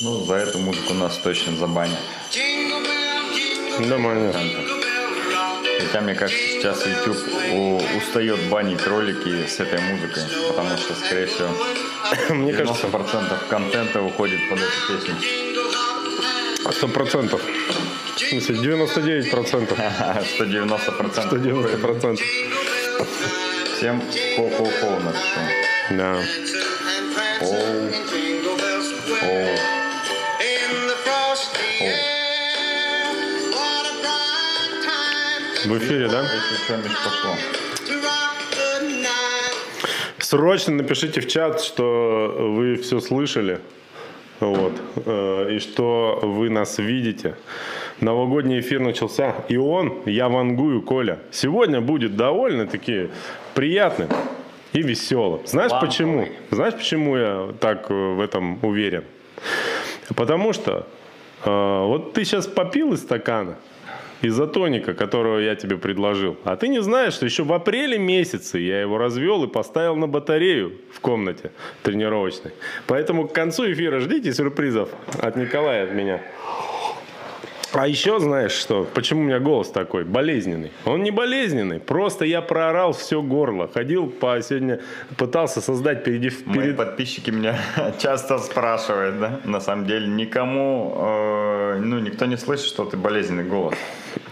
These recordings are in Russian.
Ну, за эту музыку нас точно забанят. Нормально. Хотя, мне кажется, сейчас YouTube у- устает банить ролики с этой музыкой, потому что, скорее всего, Мне кажется, 90% контента уходит под эту песню. сто процентов. В смысле, 99 процентов. 190%. 190 процентов. Всем хо-хо-хо напишу. Да. Оу, оу. В эфире, да? Если пошло. Срочно напишите в чат, что вы все слышали. Вот. э, И что вы нас видите. Новогодний эфир начался. И он, я вангую, Коля, сегодня будет довольно-таки приятным и веселым. Знаешь Ламповый. почему? Знаешь, почему я так э, в этом уверен? Потому что э, вот ты сейчас попил из стакана, изотоника, которого я тебе предложил. А ты не знаешь, что еще в апреле месяце я его развел и поставил на батарею в комнате тренировочной. Поэтому к концу эфира ждите сюрпризов от Николая, от меня. А еще знаешь что? Почему у меня голос такой болезненный? Он не болезненный, просто я проорал все горло. Ходил по сегодня, пытался создать переди, Мои перед, подписчики меня часто спрашивают, да? На самом деле никому, э, ну, никто не слышит, что ты болезненный голос.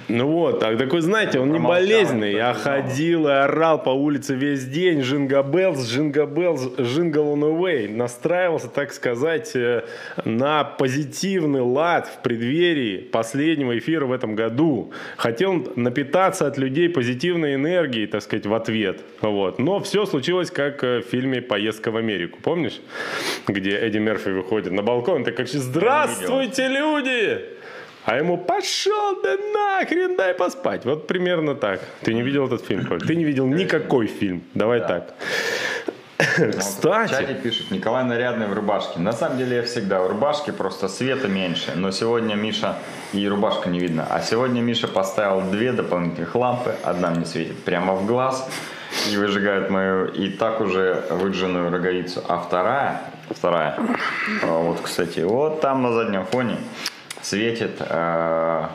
Ну вот, так такой, знаете, он не болезненный. Я ходил и орал по улице весь день. Jingle Bells, Jingle Bells, the way. Настраивался, так сказать, э, на позитивный лад в преддверии последнего эфира в этом году. Хотел напитаться от людей позитивной энергией, так сказать, в ответ. Вот. Но все случилось, как э, в фильме «Поездка в Америку». Помнишь? Где Эдди Мерфи выходит на балкон и такой, здравствуйте, люди! А ему пошел да нахрен, дай поспать. Вот примерно так. Ты не видел этот фильм, Коль? Ты не видел никакой фильм. Давай так. В Кстати, чате пишут, Николай нарядный в рубашке. На самом деле я всегда в рубашке, просто света меньше. Но сегодня Миша и рубашку не видно. А сегодня Миша поставил две дополнительных лампы. Одна мне светит прямо в глаз и выжигает мою и так уже выжженную роговицу. А вторая, вторая, а вот, кстати, вот там на заднем фоне светит э,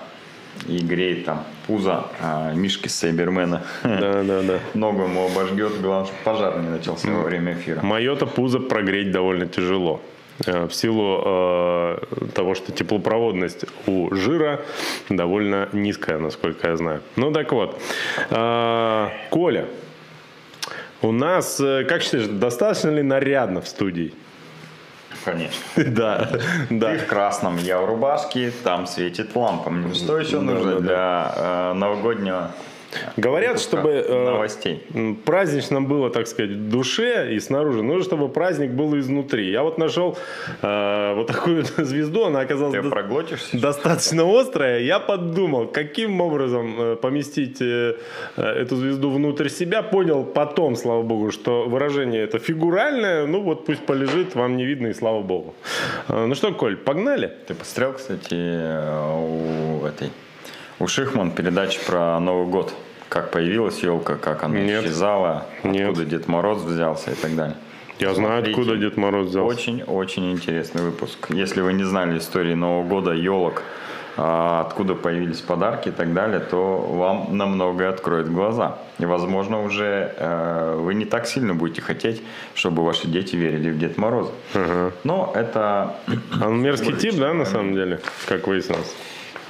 и греет там пузо э, Мишки Сайбермена. да, да, да. Ногу ему обожгет, главное, чтобы пожар не начался во время эфира. Мое-то пузо прогреть довольно тяжело. Э, В силу э, того, что теплопроводность у жира довольно низкая, насколько я знаю. Ну так вот, Э, Коля, у нас, э, как считаешь, достаточно ли нарядно в студии? Конечно. Да, да. Ты в красном, я в рубашке, там светит лампа. Мне Что еще нужно для э, новогоднего Говорят, выпуска чтобы э, новостей? празднично было, так сказать, в душе и снаружи, нужно, чтобы праздник был изнутри. Я вот нашел э, вот такую звезду, она оказалась Ты до- проглотишься? достаточно острая. Я подумал, каким образом э, поместить э, э, эту звезду внутрь себя. Понял потом, слава богу, что выражение это фигуральное. Ну вот пусть полежит, вам не видно и слава богу. Э, Ну что, Коль, погнали? Ты посмотрел, кстати, э, у этой у Шихман передача про Новый год. Как появилась елка, как она Нет. исчезала, Нет. откуда Дед Мороз взялся и так далее. Я знаю, Смотрите. откуда Дед Мороз взялся. Очень-очень интересный выпуск. Если вы не знали истории Нового года, елок, а, откуда появились подарки и так далее, то вам на многое откроет глаза. И, возможно, уже э, вы не так сильно будете хотеть, чтобы ваши дети верили в Дед Мороза. Ага. Но это... Он мерзкий тип, да, на самом деле, как выяснилось?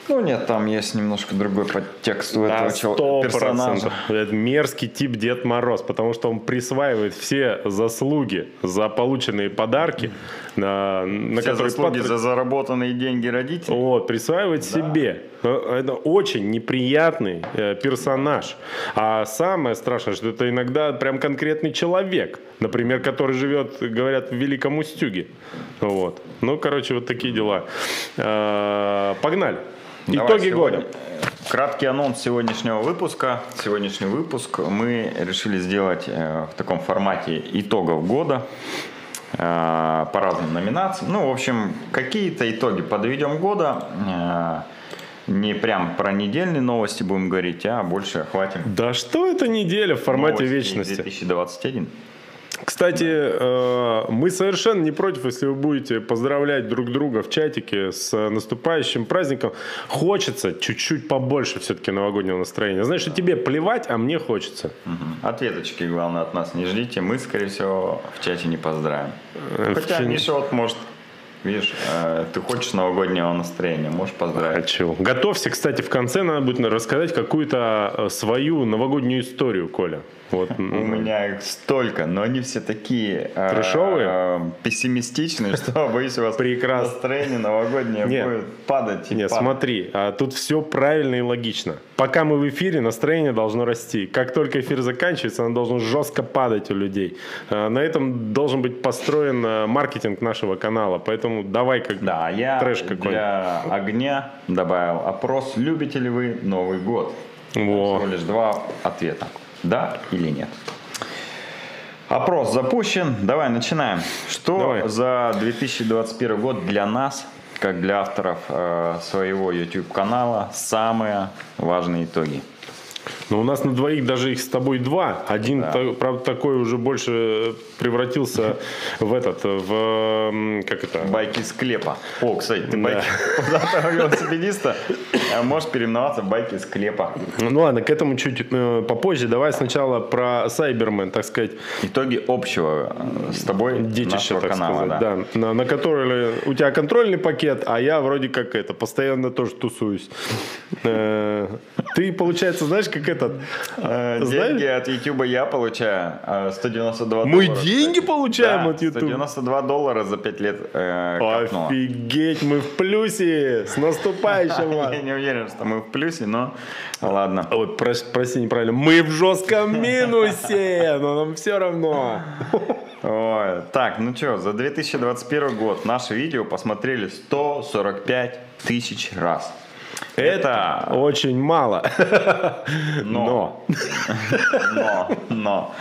Ну нет, там есть немножко другой подтекст у этого чел- персонажа. Это мерзкий тип Дед Мороз, потому что он присваивает все заслуги за полученные подарки, на, на Все которые заслуги потр- за заработанные деньги родителей. Вот, присваивает себе. Э, Это очень неприятный э, персонаж. А самое страшное, что это иногда прям конкретный человек. Например, который живет, говорят, в Великом Устюге. Вот. Ну, короче, вот такие дела. Э, Погнали. Давай, Итоги сегодня- года. Краткий анонс сегодняшнего выпуска. Сегодняшний выпуск мы решили сделать э, в таком формате итогов года э, по разным номинациям. Ну, в общем, какие-то итоги подведем года. Э, не прям про недельные новости будем говорить, а больше охватим Да что это неделя в формате новости вечности? 2021. Кстати, э, мы совершенно не против, если вы будете поздравлять друг друга в чатике с наступающим праздником. Хочется чуть-чуть побольше все-таки новогоднего настроения. Знаешь, что тебе плевать, а мне хочется. Ответочки, главное, от нас не ждите. Мы, скорее всего, в чате не поздравим. Э, Хотя, Миша, вот может, видишь, э, ты хочешь новогоднего настроения, можешь поздравить. Хочу. Готовься, кстати, в конце надо будет рассказать какую-то свою новогоднюю историю, Коля. Вот. У меня их столько, но они все такие э, Трэшовые? э, пессимистичные, что боюсь у вас Прекрасно. настроение новогоднее Нет. будет падать Нет, падать. смотри, а тут все правильно и логично. Пока мы в эфире, настроение должно расти. Как только эфир заканчивается, оно должно жестко падать у людей. А, На этом должен быть построен э, маркетинг нашего канала. Поэтому давай как Да, а я трэш какой-нибудь. для огня добавил опрос, любите ли вы Новый год? Во. Всего лишь два ответа. Да или нет. Опрос запущен. Давай начинаем. Что Давай. за 2021 год для нас, как для авторов э, своего YouTube канала, самые важные итоги? Но у нас на двоих даже их с тобой два. Один, Да. та- правда, такой уже больше превратился в этот, в... м, Как это? Байки склепа. О, кстати, ты Да. байки велосипедиста э, можешь переименоваться в байки склепа. Ну ладно, к этому чуть э, попозже. Давай сначала про Сайбермен, так сказать, Итоги общего э, с тобой детище, нашего так канала. сказать, да. да. На, на который у тебя контрольный пакет, а я вроде как это постоянно тоже тусуюсь. Э, Ты, получается, знаешь, как этот? Э? Деньги от YouTube я получаю э, 192 Мы доллара. деньги кстати. получаем Да, от YouTube? 192 доллара за 5 лет э, капнуло. Офигеть, мы в плюсе! С наступающим вас! Я не уверен, что мы в плюсе, но ладно. Ой, прос- прости, неправильно. Мы в жестком минусе, но нам все равно. Ой, так, ну что, за 2021 год наше видео посмотрели 145 тысяч раз. Это очень мало. Но. Но, но.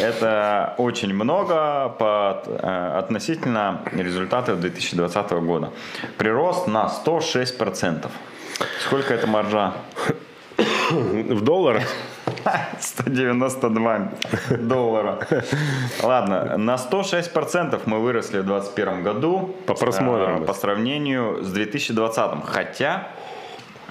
Это очень много по, э, относительно результатов 2020 года. Прирост на 106%. Сколько это маржа? В долларах? 192 доллара. Ладно, на 106% мы выросли в 2021 году. По просмотрам. э, По сравнению с 2020. Хотя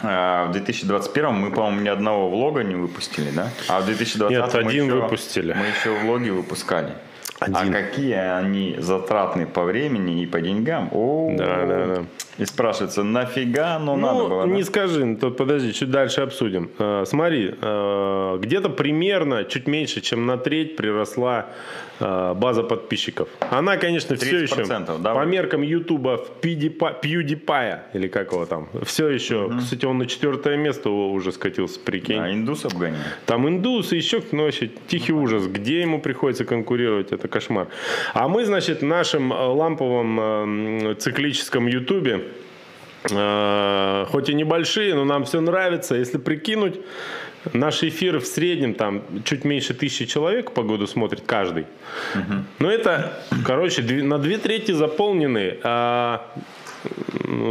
в 2021 мы, по-моему, ни одного влога не выпустили, да? А в 2020 Нет, один еще- выпустили. Мы еще влоги выпускали. Один. А какие они затратные по времени и по деньгам? О, Да, да, да. И спрашивается, нафига? Ну, надо Ну, было. да? не скажи, ну, то подожди, чуть дальше обсудим. Э, смотри, э, где-то примерно чуть меньше, чем на треть приросла э, база подписчиков. Она, конечно, все еще 30%, да, по меркам Ютуба в PewDiePie, PewDiePie, или как его там, все еще. Кстати, он на четвертое место уже скатился, прикинь. А, индус обгоняет. Там индусы, еще кто вообще тихий ужас. Где ему приходится конкурировать, это кошмар. А мы, значит, в нашем э, ламповом э, циклическом ютубе, э, хоть и небольшие, но нам все нравится. Если прикинуть, наш эфир в среднем там чуть меньше тысячи человек по году смотрит каждый. Но это, короче, на две трети заполнены. а,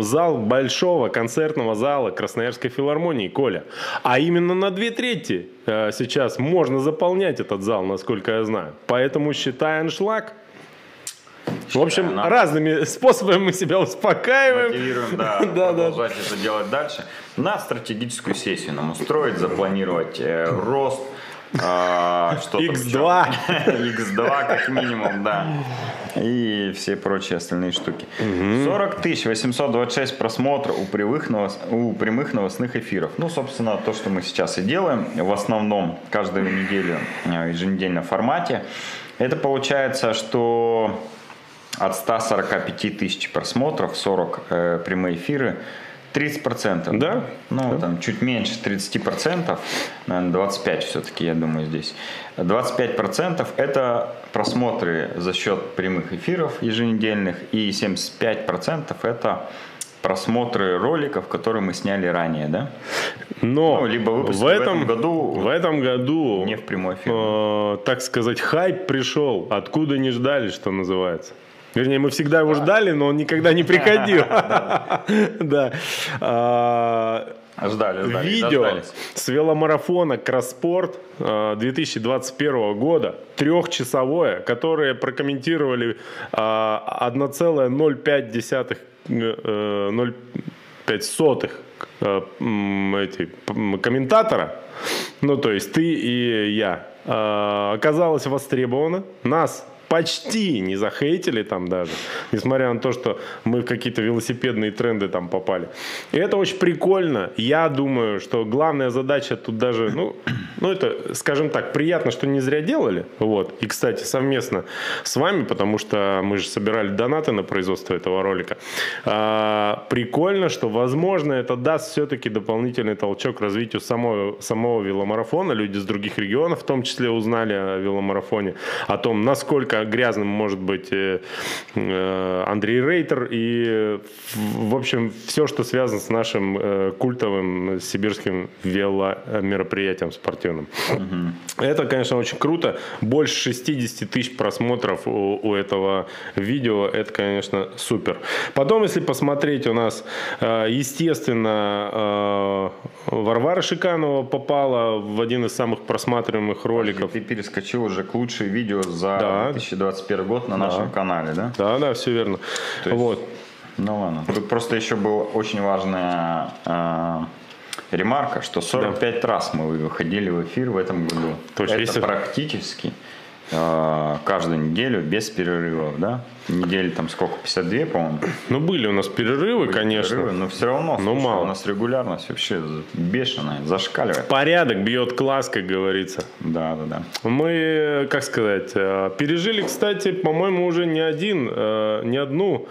зал большого концертного зала Красноярской филармонии, Коля. А именно на две трети э, сейчас можно заполнять этот зал, насколько я знаю. Поэтому считай аншлаг. В общем, надо. разными способами мы себя успокаиваем. Мотивируем, да, Да, да. продолжать это делать дальше. На стратегическую сессию нам устроить, запланировать э, рост. А, что там X2. еще? X2 как минимум, да. И все прочие остальные штуки. 40 тысяч 826 просмотров у прямых, новос- у прямых новостных эфиров. Ну, собственно, то, что мы сейчас и делаем, в основном каждую неделю, э, еженедельно в формате. Это получается, что от 145 тысяч просмотров, 40 э, прямые эфиры, 30%. Да? Ну, там чуть меньше 30%, наверное, 25% все-таки, я думаю, здесь. 25% это просмотры за счет прямых эфиров еженедельных, и 75% это просмотры роликов, которые мы сняли ранее, да? Но Ну, либо в в этом, этом году, в этом году, Не в прямой эфир. э, так сказать, хайп пришел, откуда не ждали, что называется. Вернее, мы всегда его ждали, но он никогда не приходил. Да. А, Ждали, ждали, видео дождались. с веломарафона Кросспорт э, 2021 года, трехчасовое, которое прокомментировали э, 1,05 э, 0,5 сотых э, эти, комментатора, ну то есть ты и я, э, оказалось востребовано. Нас почти не захейтили там даже, несмотря на то, что мы в какие-то велосипедные тренды там попали. И это очень прикольно. Я думаю, что главная задача тут даже, ну, ну это, скажем так, приятно, что не зря делали. Вот. И, кстати, совместно с вами, потому что мы же собирали донаты на производство этого ролика. А, прикольно, что, возможно, это даст все-таки дополнительный толчок развитию самого, самого веломарафона. Люди с других регионов в том числе узнали о веломарафоне, о том, насколько грязным может быть э, э, Андрей Рейтер и, в общем, все, что связано с нашим э, культовым сибирским веломероприятием спортивным. Это, конечно, очень круто. Больше 60 тысяч просмотров у, у этого видео. Это, конечно, супер. Потом, если посмотреть, у нас, естественно, Варвара Шиканова попала в один из самых просматриваемых роликов. Ты перескочил уже к лучшим видео за Да. 2021 год на нашем канале, да? Да, да, все верно. есть- Вот. Ну ладно. Тут просто еще была очень важная э, ремарка, что 45 раз мы выходили в эфир в этом году. То есть Это если- практически каждую неделю без перерывов, да? Недели там сколько, 52, по-моему? Ну, были у нас перерывы, конечно. Перерывы, но все равно, Но слушай, мало. у нас регулярность вообще бешеная, зашкаливает. Порядок бьет класс, как говорится. Да, да, да. Мы, как сказать, э, пережили, кстати, по-моему, уже не один, э, не одну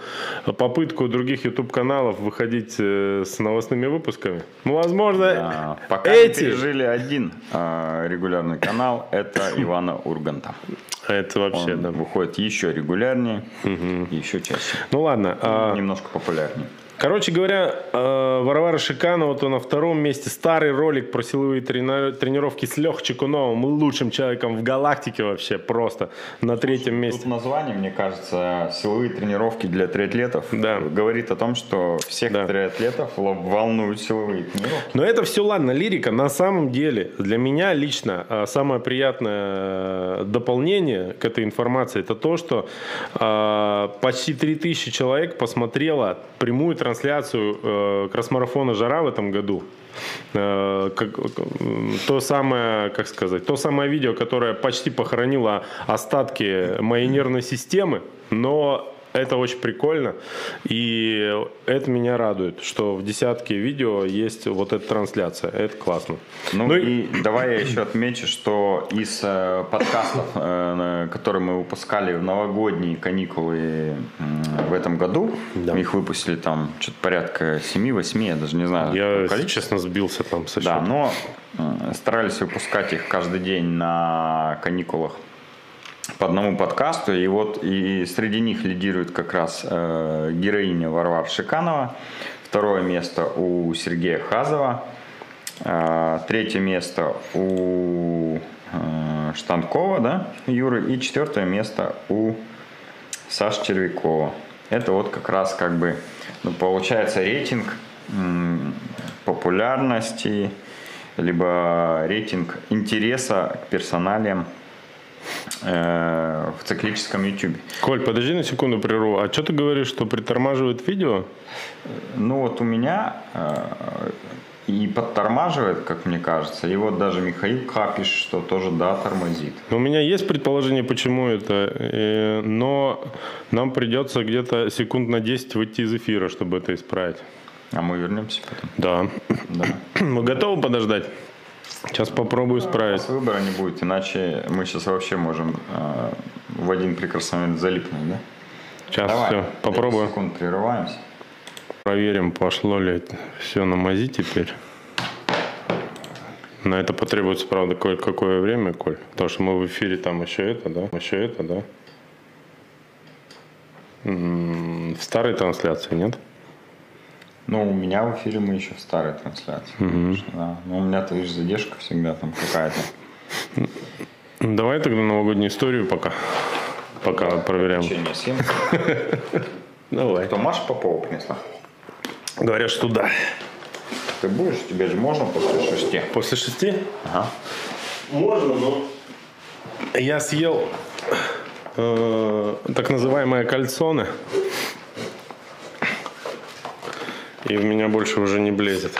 попытку других YouTube-каналов выходить э, с новостными выпусками. Ну, возможно, А, Пока эти... пережили один регулярный канал, это Ивана Урганта. Это вообще, Он да. выходит еще регулярнее, еще чаще. Ну, ладно. а, Немножко популярнее. Короче говоря, э, Варвара Шиканова то на втором месте. Старый ролик про силовые трени- тренировки с Лех Чекуновым, лучшим человеком в галактике вообще, просто на третьем месте. Тут название, мне кажется, силовые тренировки для триатлетов Да. говорит о том, что всех Да. триатлетов волнуют силовые тренировки. Но это все ладно, лирика. На самом деле, для меня лично э, самое приятное э, дополнение к этой информации это то, что почти 3000 человек посмотрело прямую трансляцию э, кросс-марафона «Жара» в этом году. Э, как- то самое, как сказать, то самое видео, которое почти похоронило остатки моей нервной системы, но это очень прикольно, и это меня радует, что в десятке видео есть вот эта трансляция. Это классно. Ну, Ну и давай я еще отмечу, что из э, подкастов, э, которые мы выпускали в новогодние каникулы м, в этом году, Да. их выпустили там что-то порядка 7-8, я даже не знаю. Я, количество. честно, сбился там со Да, счета. но э, старались выпускать их каждый день на каникулах по одному подкасту. И вот и среди них лидирует как раз э, героиня Варвара Шиканова. Второе место у Сергея Хазова. Э, третье место у э, Штанкова, да, Юры. И четвертое место у Саши Червякова. Это вот как раз как бы, ну, получается рейтинг популярности, либо рейтинг интереса к персоналиям э, в циклическом YouTube. Коль, подожди на секунду прерву. А что ты говоришь, что притормаживает видео? Ну вот у меня э, и подтормаживает, как мне кажется, и вот даже Михаил Ка пишет, что тоже да, тормозит. У меня есть предположение, почему это, э, но нам придется где-то секунд на 10 выйти из эфира, чтобы это исправить. А мы вернемся потом. Да. Да. Мы готовы подождать? Сейчас попробую У исправить. нас выбора не будет, иначе мы сейчас вообще можем э, в один прекрасный момент залипнуть, да? Сейчас Давай, все, 30 попробую. секунд прерываемся. Проверим, пошло ли все на мази теперь. На это потребуется, правда, Коль, какое время, Коль? Потому что мы в эфире там еще это, да? Еще это, да? В старой трансляции, нет? Ну, у меня в эфире мы еще в старой трансляции. конечно, да. Но у меня-то, видишь, задержка всегда там какая-то. Давай тогда новогоднюю историю пока. Пока проверяем. Печенье съем. Давай. Кто Маша Попова принесла? Говорят, что да. Ты будешь? Тебе же можно после шести? После шести? Ага. Можно, но я съел э, так называемые кальцоны. И в меня больше уже не блезет.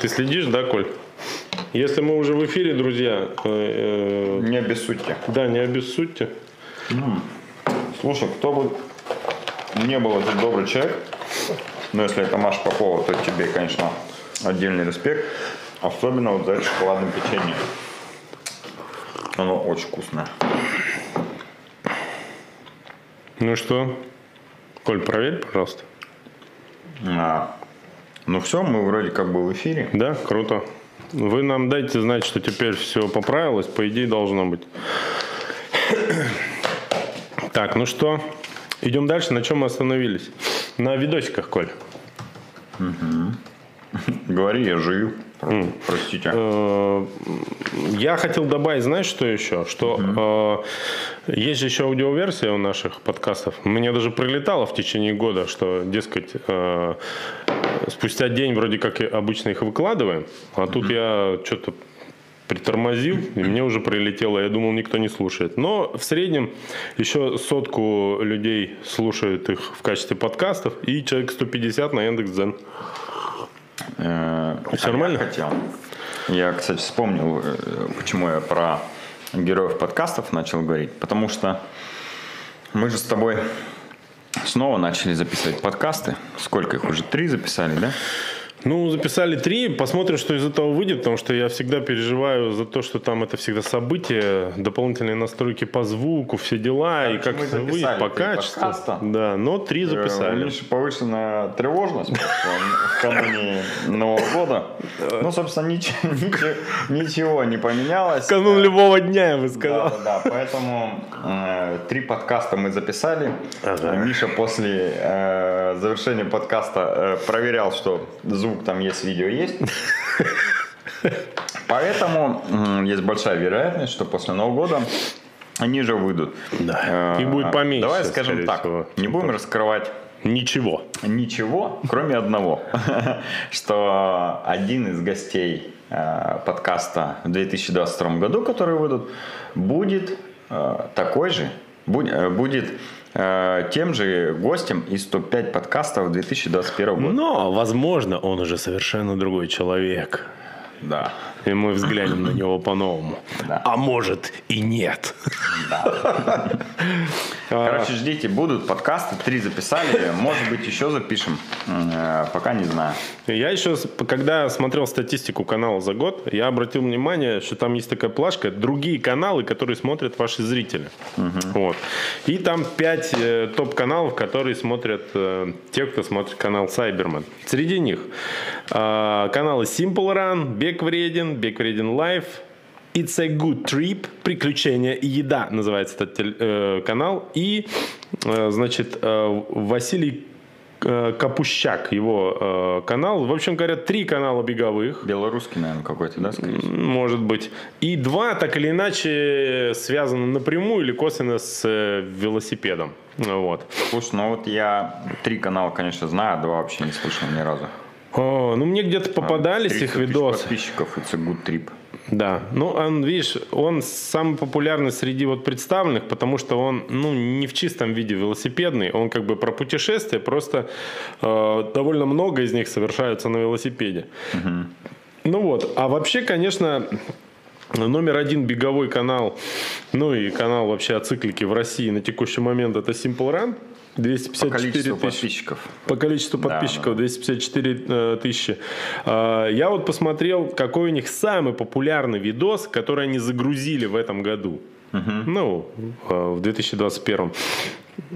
Ты следишь, да, Коль? Если мы уже в эфире, друзья, э, Не обессудьте. э, да, не обессудьте. Слушай, кто бы не был этот добрый человек, но если это Маша Попова, то тебе, конечно, отдельный респект. Особенно вот за это шоколадное печенье. Оно очень вкусное. Ну что? Коль, проверь, пожалуйста. А, ну все, мы вроде как бы в эфире. Да, круто. Вы нам дайте знать, что теперь все поправилось, по идее должно быть. Так, ну что, идем дальше. На чем мы остановились? На видосиках, Коль. Говори, я жив. Простите. Э, Я хотел добавить, знаешь, что еще? Что э, есть же еще аудиоверсия у наших подкастов. Мне даже прилетало в течение года, что, дескать, э, спустя день вроде как обычно их выкладываем, а тут я что-то притормозил, и мне уже прилетело. Я думал, никто не слушает. Но в среднем еще сотку людей слушают их в качестве подкастов, и человек 150 на Яндекс.Дзен. Всё а нормально? Я хотел. Я, кстати, вспомнил, э, почему я про героев подкастов начал говорить. Потому что мы же с тобой снова начали записывать подкасты. Сколько их уже? Три записали, да? Ну, записали три, посмотрим, что из этого выйдет, потому что я всегда переживаю за то, что там это всегда событие, дополнительные настройки по звуку, все дела, и Короче, как выйдет по качеству. подкаста. Да, но три Э, записали. Миши повышенная тревожность в кануне Нового года. Ну, собственно, ничего, не поменялось. Канун любого дня, я бы сказал. Да, да. Поэтому э, три подкаста мы записали. Миша после э, завершения подкаста э, проверял, что звук там есть, видео есть. Поэтому есть большая вероятность, что после Нового года они же выйдут. Да. Э, И будет поменьше, Давай скажем так, всего, не будем раскрывать Ничего. Ничего, кроме одного, что один из гостей э, подкаста в 2022 году, которые выйдут, будет э, такой же, будет э, тем же гостем из топ-5 подкастов 2021 года. Но, возможно, он уже совершенно другой человек. Да. И мы взглянем на него по-новому. Да. А может и нет. Короче, ждите, будут подкасты, три записали, может быть еще запишем, Э, пока не знаю. Я еще, когда смотрел статистику канала за год, я обратил внимание, что там есть такая плашка «Другие каналы, которые смотрят ваши зрители». Вот. И там пять э, топ-каналов, которые смотрят э, те, кто смотрит канал Cyberman. Среди них э, каналы Simple Run, Бег вреден, Бег вреден Life, It's a Good Trip, Приключения и еда называется этот э, канал. И, э, значит, э, Василий э, Капущак, его э, канал. В общем говоря, три канала беговых. Белорусский, наверное, какой-то, да, скорее всего? Может быть. И два, так или иначе, связаны напрямую или косвенно с э, велосипедом. Вот. Слушай, ну вот я три канала, конечно, знаю, а два вообще не слышал ни разу. О, ну, мне где-то попадались 300 их видосы. подписчиков, a good trip. Да, ну он, видишь, он самый популярный среди вот представленных, потому что он, ну, не в чистом виде велосипедный, он как бы про путешествия, просто э, довольно много из них совершаются на велосипеде. Ну вот, а вообще, конечно, номер один беговой канал, ну и канал вообще о циклике в России на текущий момент это Simple Run. По 254 количеству тысячи. подписчиков. По количеству Да, подписчиков да. 254 э, тысячи. А, Я вот посмотрел, какой у них самый популярный видос, который они загрузили в этом году. Ну, э, в 2021.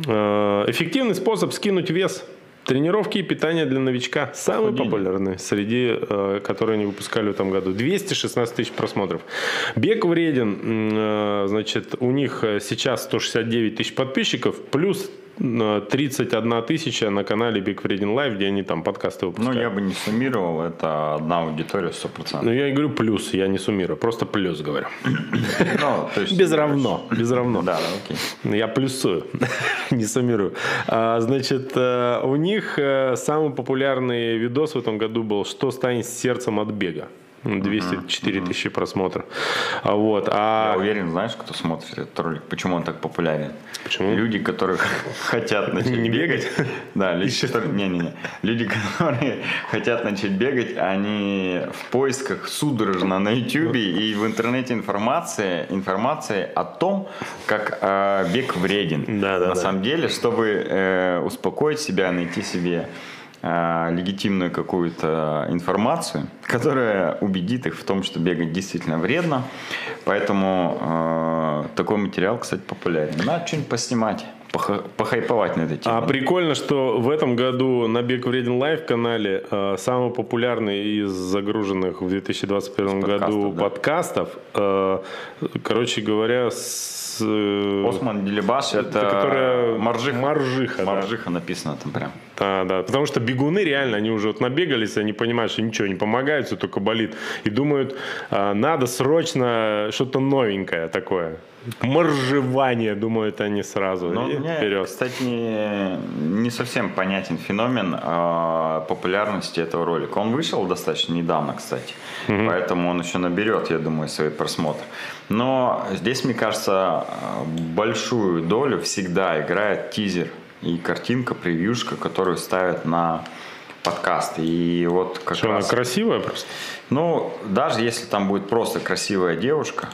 Э, Эффективный способ скинуть вес. Тренировки и питание для новичка. Самый Похудение. популярный среди, э, которые они выпускали в этом году. 216 тысяч просмотров. Бег вреден. э, Значит, у них э, сейчас 169 тысяч подписчиков. Плюс э, 31 тысяча на канале Big Freedom Live, где они там подкасты Ну, выпускают. я бы не суммировал, это одна аудитория 100%. Ну, я и говорю плюс, я не суммирую, просто плюс говорю. Ну, то есть- Без равно, без равно. Да, да, окей. Я плюсую, не суммирую. А, значит, э, у них э, самый популярный видос в этом году был «Что станет с сердцем от бега». 204 тысячи просмотров. А Вот. Я А уверен, знаешь, кто смотрит этот ролик, почему он так популярен? Почему? Люди, которые хотят начать Не бегать. Да, люди, которые... Не-не-не. Люди, которые хотят начать бегать, они в поисках судорожно на YouTube и в интернете информации, информации о том, как э, бег вреден. Да, да, на да. самом деле, чтобы э, успокоить себя, найти себе э, легитимную какую-то информацию, которая убедит их в том, что бегать действительно вредно. Поэтому э, такой материал, кстати, популярен. Надо что-нибудь поснимать, поха- похайповать на этой теме. А прикольно, что в этом году на Бег Вреден Лайв канале э, самый популярный из загруженных в 2021 Из году подкастов, да. подкастов, э, короче говоря, с... э, Осман Делебаш это, которая Маржиха. Маржиха, да. Маржиха написано там прям. Да, да, потому что бегуны реально, они уже вот набегались, они понимают, что ничего не помогает, все только болит. И думают, а, надо срочно что-то новенькое такое. Моржевание, думают они сразу. Но и мне, вперед. кстати, не, не совсем понятен феномен э, популярности этого ролика. Он вышел достаточно недавно, кстати, поэтому он еще наберет, я думаю, свои просмотры. Но здесь, мне кажется, большую долю всегда играет тизер и картинка, превьюшка, которую ставят на подкаст. И вот как Что, она раз... красивая просто? Ну, даже если там будет просто красивая девушка,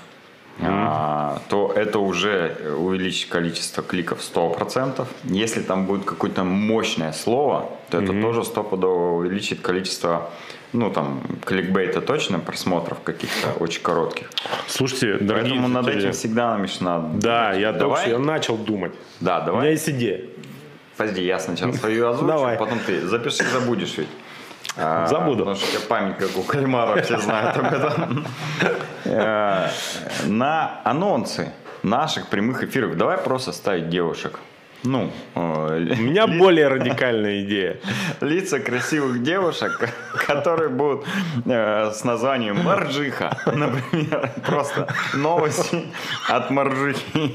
а, то это уже увеличит количество кликов 100%. Если там будет какое-то мощное слово, то это тоже стопудово увеличит количество, ну там, кликбейта точно, просмотров каких-то очень коротких. Слушайте, дорогие Поэтому над этим всегда еще надо Да, думать. я давай, что я начал думать. Да, У меня давай. есть идея. Подожди, я сначала свою озвучу, Давай. потом ты. Запиши, забудешь ведь. А, Забуду. Потому что у тебя память, как у кальмара, все знают об этом. Э, На анонсы наших прямых эфиров давай просто ставить девушек. Ну, э, У меня более радикальная идея. лица красивых девушек, которые будут э, с названием Маржиха, например, просто новости от Маржихи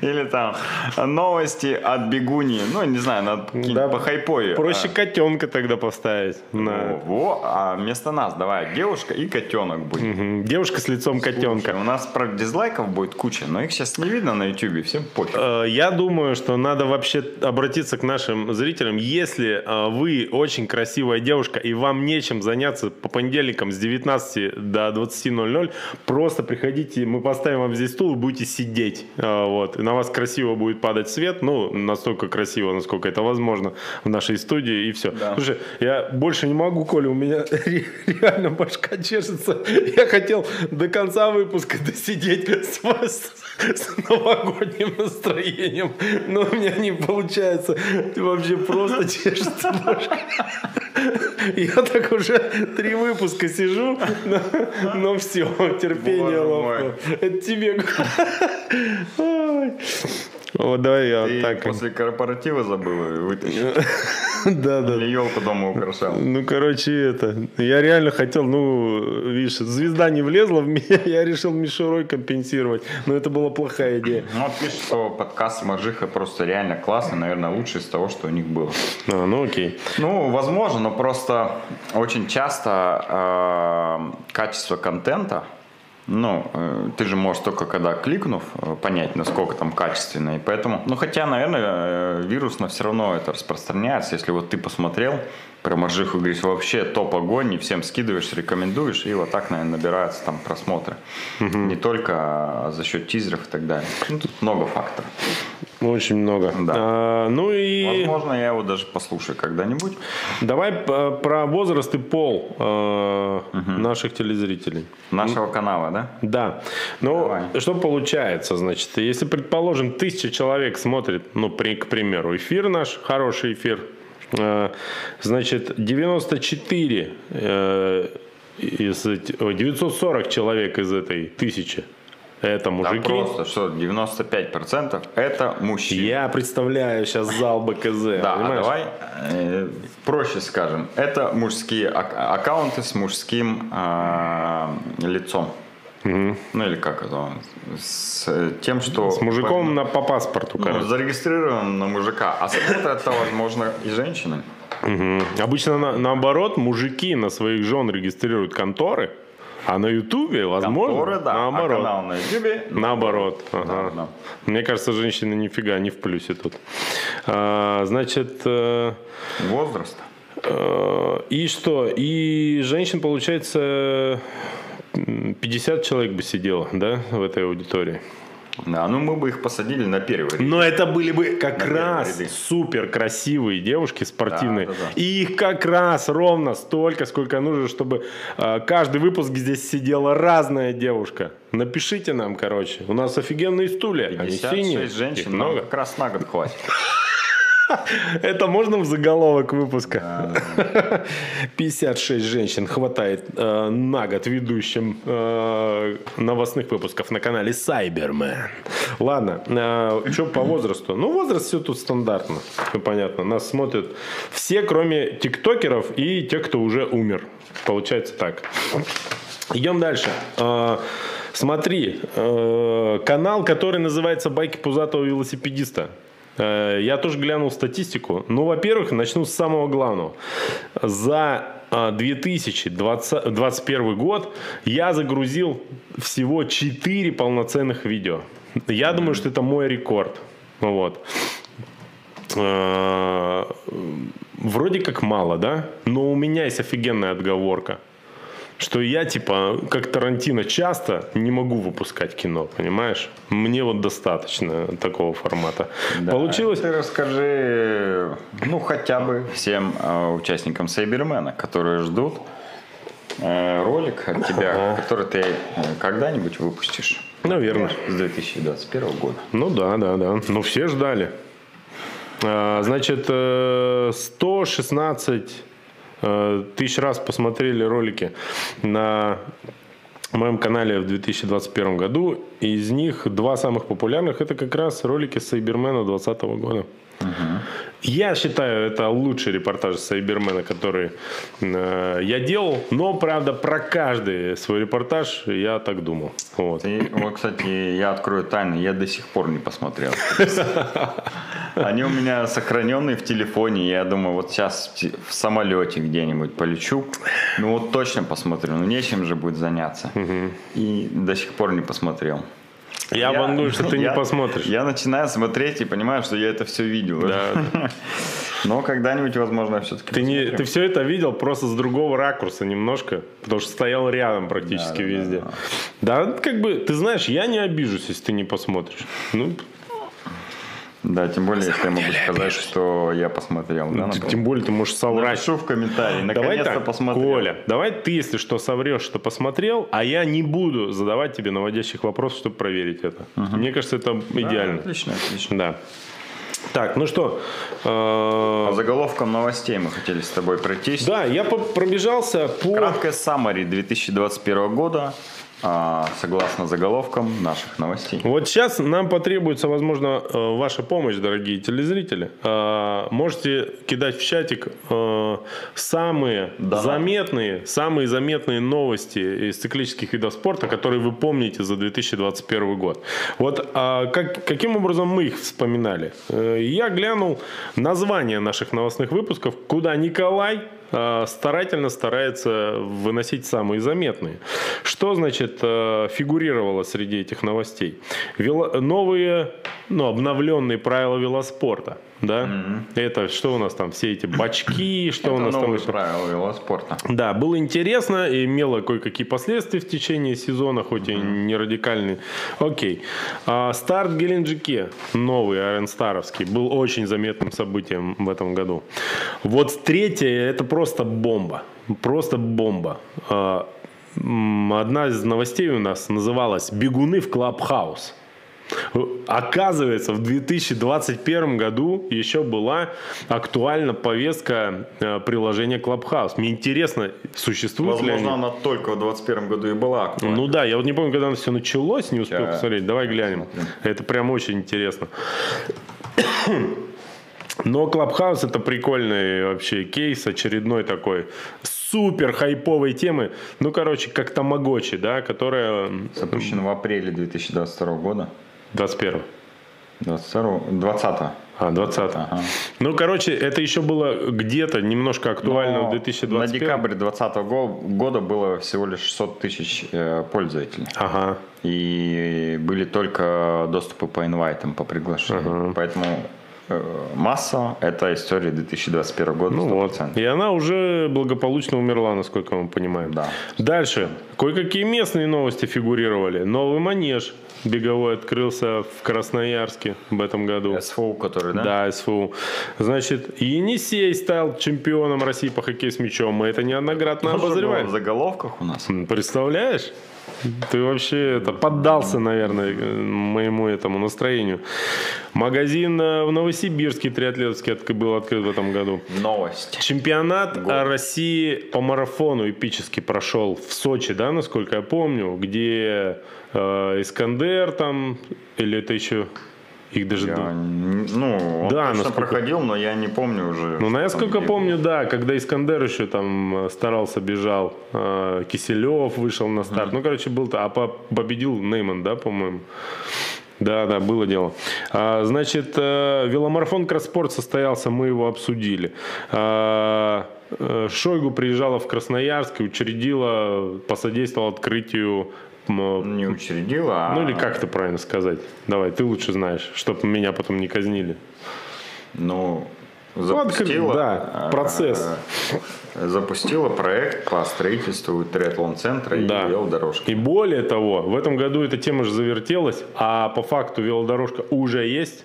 или там новости от Бегуни, ну не знаю, надо Да, по хайпою. Проще котенка тогда поставить. на- Во, а вместо нас давай девушка и котенок будет. Мгм. Девушка с лицом котенка. У нас, правда, дизлайков будет куча, но их сейчас не видно на ютубе, всем пофиг. Э, Я думаю, что надо вообще обратиться к нашим зрителям. Если э, вы очень красивая девушка и вам нечем заняться по понедельникам с 19 до 20.00, просто приходите, мы поставим вам здесь стул и будете сидеть. Э, Вот. И на вас красиво будет падать свет. Ну, настолько красиво, насколько это возможно в нашей студии, и все. Да. Слушай, я больше не могу, Коля, у меня ре- реально башка чешется. Я хотел до конца выпуска досидеть с, вас- с новогодним настроением, но у меня не получается. Вообще просто чешется башка. Я так уже три выпуска сижу, но, но все, терпение лопнуло. Это тебе. Вот давай я Ты так. после корпоратива забыл вытащить. Да, да. Или елку дома украшал. Ну, короче, это. Я реально хотел, ну, видишь, звезда не влезла в меня, я решил мишурой компенсировать. Но это была плохая идея. Ну, вот пишет, что подкаст Маржиха просто реально классный, наверное, лучший из того, что у них было. А, ну окей. Ну, возможно, но просто очень часто э, качество контента, ну, э, ты же можешь только когда кликнув э, понять, насколько там качественно. И поэтому, ну, хотя, наверное, э, вирусно все равно это распространяется. Если вот ты посмотрел про Маржиху и говоришь, вообще топ огонь, и всем скидываешь, рекомендуешь, и вот так, наверное, набираются там просмотры. Не только за счет тизеров и так далее. Ну, тут много факторов. Очень много. Да. А, ну и Возможно, я его даже послушаю когда-нибудь. давай про возраст и пол э, наших телезрителей. Нашего канала, да? Да. Ну, Давай. что получается, значит, если, предположим, тысяча человек смотрит, ну, при, к примеру, эфир наш, хороший эфир, э, значит, 94 э, из эти- ой, 940 человек из этой тысячи это Да мужики. просто, что 95% это мужчины. Я представляю сейчас зал БКЗ. Да, а давай э, проще скажем. Это мужские ак- аккаунты с мужским а, лицом. Ну или как это? С тем, что... С мужиком на, по паспорту, Ну, короче. зарегистрирован на мужика. А смотрят это, возможно, и женщины. Мгм. Обычно на- наоборот, мужики на своих жен регистрируют конторы, а на Ютубе, возможно, Конторы, да. наоборот. А канал на Ютубе... Наоборот. ага. да. Мне кажется, женщины нифига не в плюсе тут. А, значит, э, Возраст. э, и что? И женщин, получается, 50 человек бы сидело, да, в этой аудитории. Да, ну мы бы их посадили на первый ряд. Но это были бы как На раз супер красивые девушки спортивные. Да, да, да. И их как раз ровно столько, сколько нужно, чтобы э, каждый выпуск здесь сидела разная девушка. Напишите нам, короче. У нас офигенные стулья. Они 56 синие. Их женщин, нам много. как раз на год хватит. Это можно в заголовок выпуска? 56 женщин хватает э, на год ведущим э, новостных выпусков на канале Cyberman. Ладно, что по возрасту? Ну, возраст все тут стандартно. Понятно. Нас смотрят все, кроме тиктокеров и тех, кто уже умер. Получается так. Идем дальше. Э, Смотри, э, канал, который называется «Байки пузатого велосипедиста». Э, Я тоже глянул статистику. Ну, во-первых, начну с самого главного. За э, 2021 год я загрузил всего 4 полноценных видео. Я думаю, что это мой рекорд. Вот. Э, Вроде как мало, да? Но у меня есть офигенная отговорка что я, типа, как Тарантино, часто не могу выпускать кино, понимаешь? Мне вот достаточно такого формата. Да. Получилось? Ты расскажи, ну, хотя бы всем э, участникам Сайбермена, которые ждут э, ролик от тебя, который ты э, когда-нибудь выпустишь. Наверное. С 2021 года. Ну да, да, да. Ну все ждали. А, Значит, э, 116 э, тысяч раз посмотрели ролики на моем канале в 2021 году. Из них два самых популярных это как раз ролики Сайбермена 2020 года. Я считаю, это лучший репортаж Сайбермена, который э, я делал. Но, правда, про каждый свой репортаж я так думал. Вот. И, вот, кстати, я открою тайну, я до сих пор не посмотрел. Они у меня сохраненные в телефоне. Я думаю, вот сейчас в самолете где-нибудь полечу. Ну вот точно посмотрю. Ну нечем же будет заняться. И до сих пор не посмотрел. Я, вангую, что ты я- не посмотришь. Я начинаю смотреть и понимаю, что я это все видел. Да. Но когда-нибудь, возможно, я все-таки Ты, не, ты все это видел просто с другого ракурса немножко, потому что стоял рядом практически Да, да, везде. Да, как бы, ты знаешь, я не обижусь, если ты не посмотришь. Ну, Да, тем более, если я могу сказать, что я посмотрел. да, например. тем более ты можешь соврать. Напишу в комментарии. Наконец-то посмотрел. Коля, давай ты, если что, соврешь, что посмотрел, а я не буду задавать тебе наводящих вопросов, чтобы проверить это. Мне кажется, это Да, идеально. Отлично, отлично. Да. Так, ну что, э, По заголовкам новостей мы хотели с тобой пройтись. да, я пробежался по... Краткое summary 2021 года, согласно заголовкам наших новостей. Вот сейчас нам потребуется, возможно, э, ваша помощь, дорогие телезрители. Э, Можете кидать в чатик э, самые Да. заметные, самые заметные новости из циклических видов спорта, которые вы помните за 2021 год. Вот а как, каким образом мы их вспоминали? Я глянул название наших новостных выпусков, куда Николай старательно старается выносить самые заметные. Что значит э, фигурировало среди этих новостей? Вело- новые, ну, обновленные правила велоспорта. Да? Это что у нас там? Все эти бачки, что у нас там еще? правила велоспорта. Да, было интересно, и имело кое-какие последствия в течение сезона, хоть и не радикальные. Окей. А, старт в Геленджике, новый, Айронстаровский, был очень заметным событием в этом году. Вот третье, это просто бомба. Просто бомба. А, Одна из новостей у нас называлась «Бегуны в Клабхаус». Оказывается, в 2021 году еще была актуальна повестка э, приложения Clubhouse. Мне интересно, существует ли Возможно, они? она только в 2021 году и была актуальна. Ну да, я вот не помню, когда оно все началось, не успел Ща. посмотреть. Давай глянем. Это прям очень интересно. Но Clubhouse это прикольный вообще кейс, очередной такой супер хайповой темы. Ну, короче, как Тамагочи, да, которая м, Запущен в апреле 2022 года. 21 22 20 а, 20 Ага. Ну, короче, это еще было где-то немножко актуально Но в 2021. На декабрь 2020 года было всего лишь 600 тысяч э, пользователей. Ага. И были только доступы по инвайтам, по приглашению. Поэтому э, масса – это история 2021 года. Ну вот. 100%. И она уже благополучно умерла, насколько мы понимаем. Да. Дальше. Кое-какие местные новости фигурировали. Новый манеж беговой открылся в Красноярске в этом году. СФУ, который, да? Да, СФУ. Значит, Енисей стал чемпионом России по хоккею с мячом. Мы это неоднократно Тоже обозреваем. в заголовках у нас. Представляешь? Ты вообще это поддался, наверное, э, моему этому настроению. Магазин э, в Новосибирске триатлетский был открыт в этом году. Новость. Чемпионат России по марафону эпически прошел в Сочи, да, насколько я помню, где э, Искандер там, или это еще их даже... Я, ну, он Да, точно насколько- проходил, но я не помню уже. Ну, что я там сколько где помню, да, когда Искандер еще там э, старался, бежал, э, Киселев вышел на старт. Ну, короче, был... А по- победил Нейман, да, по-моему? Да, да, было дело. А, значит, э, веломарафон Краспорт состоялся, мы его обсудили. А, э, Шойгу приезжала в Красноярск и учредила, посодействовала открытию Не учредила, а... ну или как это правильно сказать? Давай, ты лучше знаешь, чтобы меня потом не казнили. Ну, запустила... да, процесс. Запустила проект по строительству триатлон-центра Да. и велодорожки. И более того, в этом году эта тема же завертелась, а по факту велодорожка уже есть,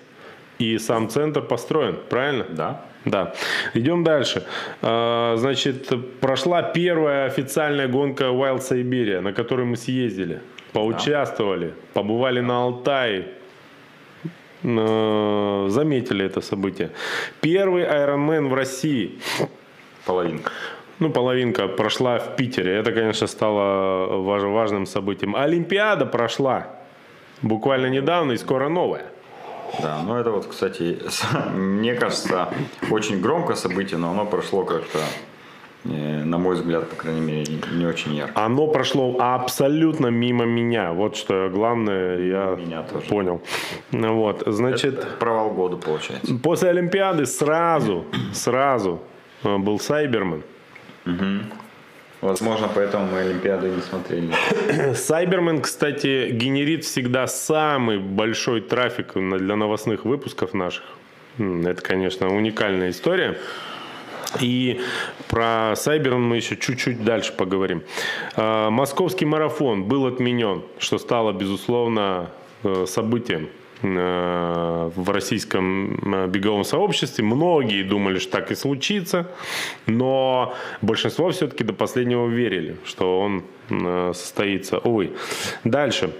и сам центр построен, правильно? Да. Да. Идем дальше. А, Значит, прошла первая официальная гонка Wild Siberia, на которой мы съездили, поучаствовали, побывали на Алтае, э, заметили это событие. Первый Ironman в России. Половинка. Ну, половинка прошла в Питере. Это, конечно, стало важ- важным событием. Олимпиада прошла буквально недавно и скоро новая. Да, ну это вот, кстати, мне кажется, очень громкое событие, но оно прошло как-то, на мой взгляд, по крайней мере, не очень ярко. Оно прошло абсолютно мимо меня. Вот что главное, я Меня тоже. понял. Вот, значит, Провал года получается. после Олимпиады сразу, сразу э, был Сайберман. Возможно, поэтому мы Олимпиаду не смотрели. Сайбермен, кстати, генерит всегда самый большой трафик для новостных выпусков наших. Это, конечно, уникальная история. И про Сайбермен мы еще чуть-чуть дальше поговорим. А, Московский марафон был отменен, что стало, безусловно, э, событием э, в российском э, беговом сообществе. Многие думали, что так и случится, но большинство все-таки до последнего верили, что он э, состоится. Увы. Дальше.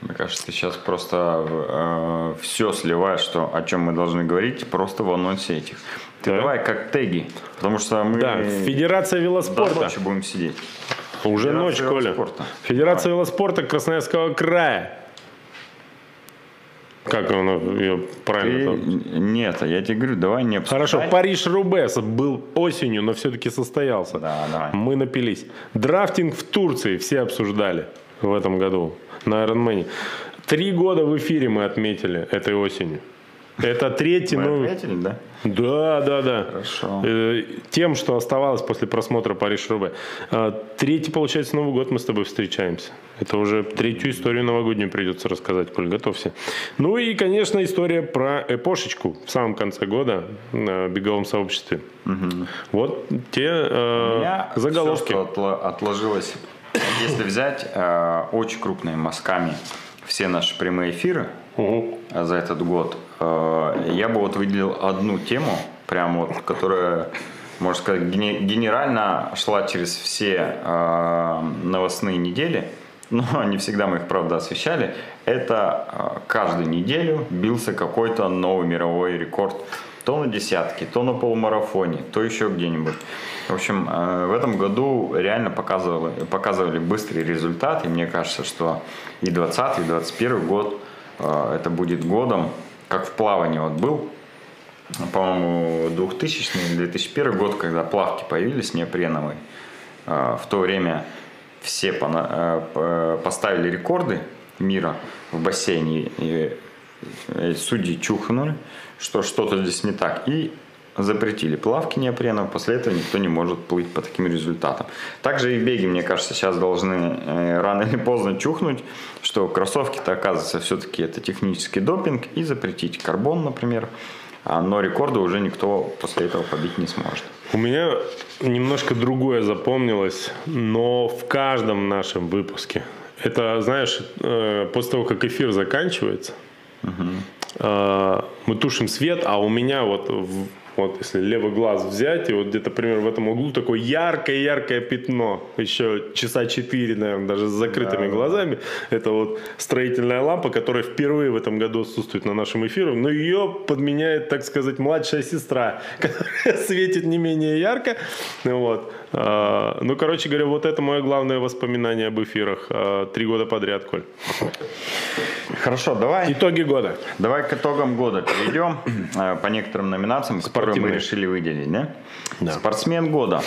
Мне кажется, сейчас просто все сливаешь, что, о чем мы должны говорить, просто в анонсе этих. Ты Да. давай как теги, потому что мы Да, Федерация до велоспорта. ночи будем сидеть. Уже ночь, Федерация Коля. велоспорта. Федерация велоспорта Красноярского края. Как оно ее Ты- правильно? Нет, я тебе говорю, давай не обсуждай. Хорошо, Париж-Рубес был осенью, но все-таки состоялся. Да, давай. Мы напились. Драфтинг в Турции все обсуждали в этом году на Ironman. Три года в эфире мы отметили этой осенью. Это третий Мы новый... ответили, да? Да, да, да. Хорошо. Э, Тем, что оставалось после просмотра Париж-Рубе. А, Третий, получается, Новый год мы с тобой встречаемся. Это уже третью историю новогоднюю придется рассказать, Коль, готовься. Ну и, конечно, история про эпошечку в самом конце года в беговом сообществе. Вот те э, заголовки. всё, что отло- отложилось, если взять э, очень крупными мазками все наши прямые эфиры Э, за этот год, э, я бы вот выделил одну тему, прям вот, которая, можно сказать, гене- генерально шла через все э, новостные недели. но не всегда мы их, правда, освещали, это э, каждую неделю бился какой-то новый мировой рекорд. То на десятке, то на полумарафоне, то еще где-нибудь. В общем, в этом году реально показывали, показывали быстрый результат, и мне кажется, что и 20 и 21 год это будет годом, как в плавании вот был, по-моему, 2000 2001 год, когда плавки появились неопреновые. В то время все поставили рекорды мира в бассейне, и судьи чухнули, что что-то здесь не так, и запретили плавки неопреновые, после этого никто не может плыть по таким результатам. Также и беги, мне кажется, сейчас должны э, рано или поздно чухнуть, что кроссовки-то, оказывается, все-таки это технический допинг, и запретить карбон, например, а, но рекорды уже никто после этого побить не сможет. У меня немножко другое запомнилось, но в каждом нашем выпуске. Это, знаешь, э, после того, как эфир заканчивается, угу. мы тушим свет, а у меня вот вот если левый глаз взять, и вот где-то примерно в этом углу такое яркое-яркое пятно, еще часа четыре, наверное, даже с закрытыми да, глазами. Это вот строительная лампа, которая впервые в этом году отсутствует на нашем эфире, но ее подменяет, так сказать, младшая сестра, которая светит не менее ярко. Вот. А, ну, короче говоря, вот это мое главное воспоминание об эфирах. А, три года подряд, Коль. Хорошо, давай. Итоги года. Давай к итогам года перейдем а, по некоторым номинациям, которые мы решили выделить. Да? Да. Спортсмен года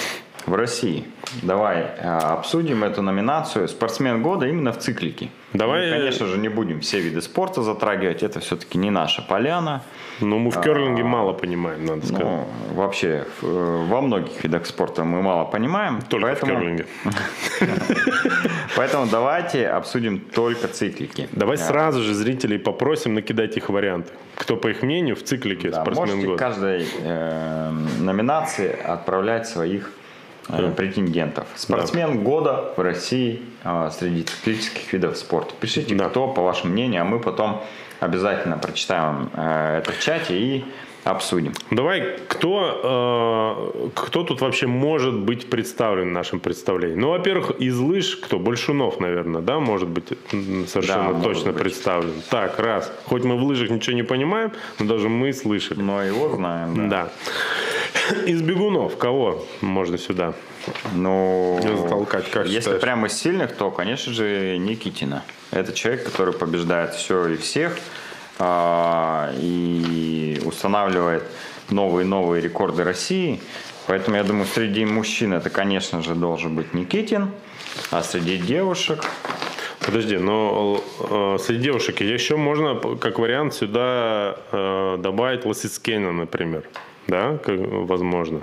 в России. Давай обсудим эту номинацию. Спортсмен года именно в циклике. Давай. Мы, конечно же, не будем все виды спорта затрагивать. Это все-таки не наша поляна. Ну, мы в керлинге а, мало понимаем, надо сказать. Ну, вообще, э, во многих видах спорта мы мало понимаем. Только поэтому... в керлинге. Поэтому давайте обсудим только циклики. Давай сразу же зрителей попросим накидать их варианты. Кто, по их мнению, в циклике спортсмен можете года. каждой э, номинации отправлять своих э, претендентов. Спортсмен да. года в России э, среди циклических видов спорта. Пишите, да. кто, по вашему мнению, а мы потом Обязательно прочитаем э, это в чате и обсудим. Давай, кто, э, кто тут вообще может быть представлен в нашем представлении? Ну, во-первых, из лыж, кто? Большунов, наверное, да, может быть совершенно да, точно быть. представлен. Так, раз. Хоть мы в лыжах ничего не понимаем, но даже мы слышали. Но его знаем, да. да. Из бегунов кого можно сюда? Ну, затолкать, как если считаешь? прямо из сильных, то, конечно же, Никитина. Это человек, который побеждает все и всех и устанавливает новые новые рекорды России. Поэтому я думаю, среди мужчин это, конечно же, должен быть Никитин, а среди девушек Подожди, но э, среди девушек еще можно, как вариант, сюда э, добавить Лосицкена, например. Да, как, возможно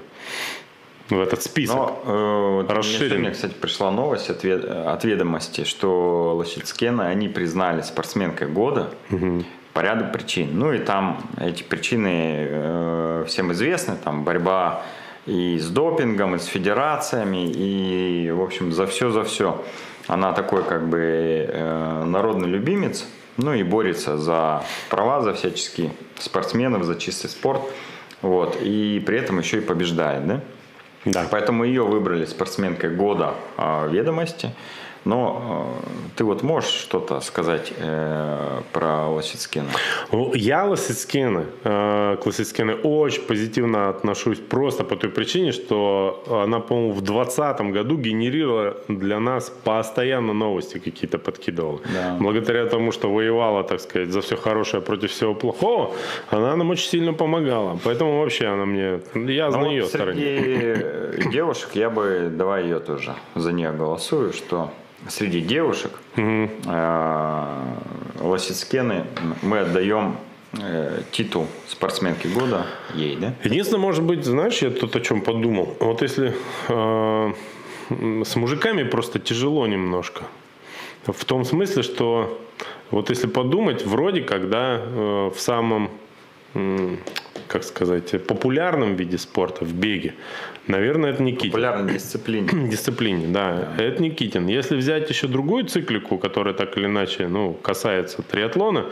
в этот список. Но, э, Расширен. Сегодня, кстати, пришла новость от, от ведомости, что Лощицкена они признали спортсменкой года угу. По ряду причин. Ну и там эти причины э, всем известны, там борьба и с допингом, и с федерациями, и, в общем, за все, за все. Она такой, как бы, э, народный любимец, ну и борется за права, за всяческие спортсменов, за чистый спорт. Вот, и при этом еще и побеждает, да? Да. Поэтому ее выбрали спортсменкой года э, ведомости. Но э, ты вот можешь что-то сказать э, про Лосицкина? Я Лосицкина, э, к Лосицкина очень позитивно отношусь просто по той причине, что она, по-моему, в 2020 году генерировала для нас постоянно новости какие-то подкидывала. Да. Благодаря тому, что воевала, так сказать, за все хорошее против всего плохого, она нам очень сильно помогала. Поэтому вообще она мне... Я ну, знаю ее вот Среди девушек я бы, давай ее тоже за нее голосую, что среди девушек угу. Лосицкены мы отдаем э, титул спортсменки года ей, да? Единственное, может быть, знаешь, я тут о чем подумал. Вот если э, с мужиками просто тяжело немножко. В том смысле, что вот если подумать, вроде когда э, в самом как сказать, популярном виде спорта, в беге, наверное, это Никитин. Популярной дисциплине. Дисциплине, да, да. Это Никитин. Если взять еще другую циклику, которая так или иначе ну, касается триатлона,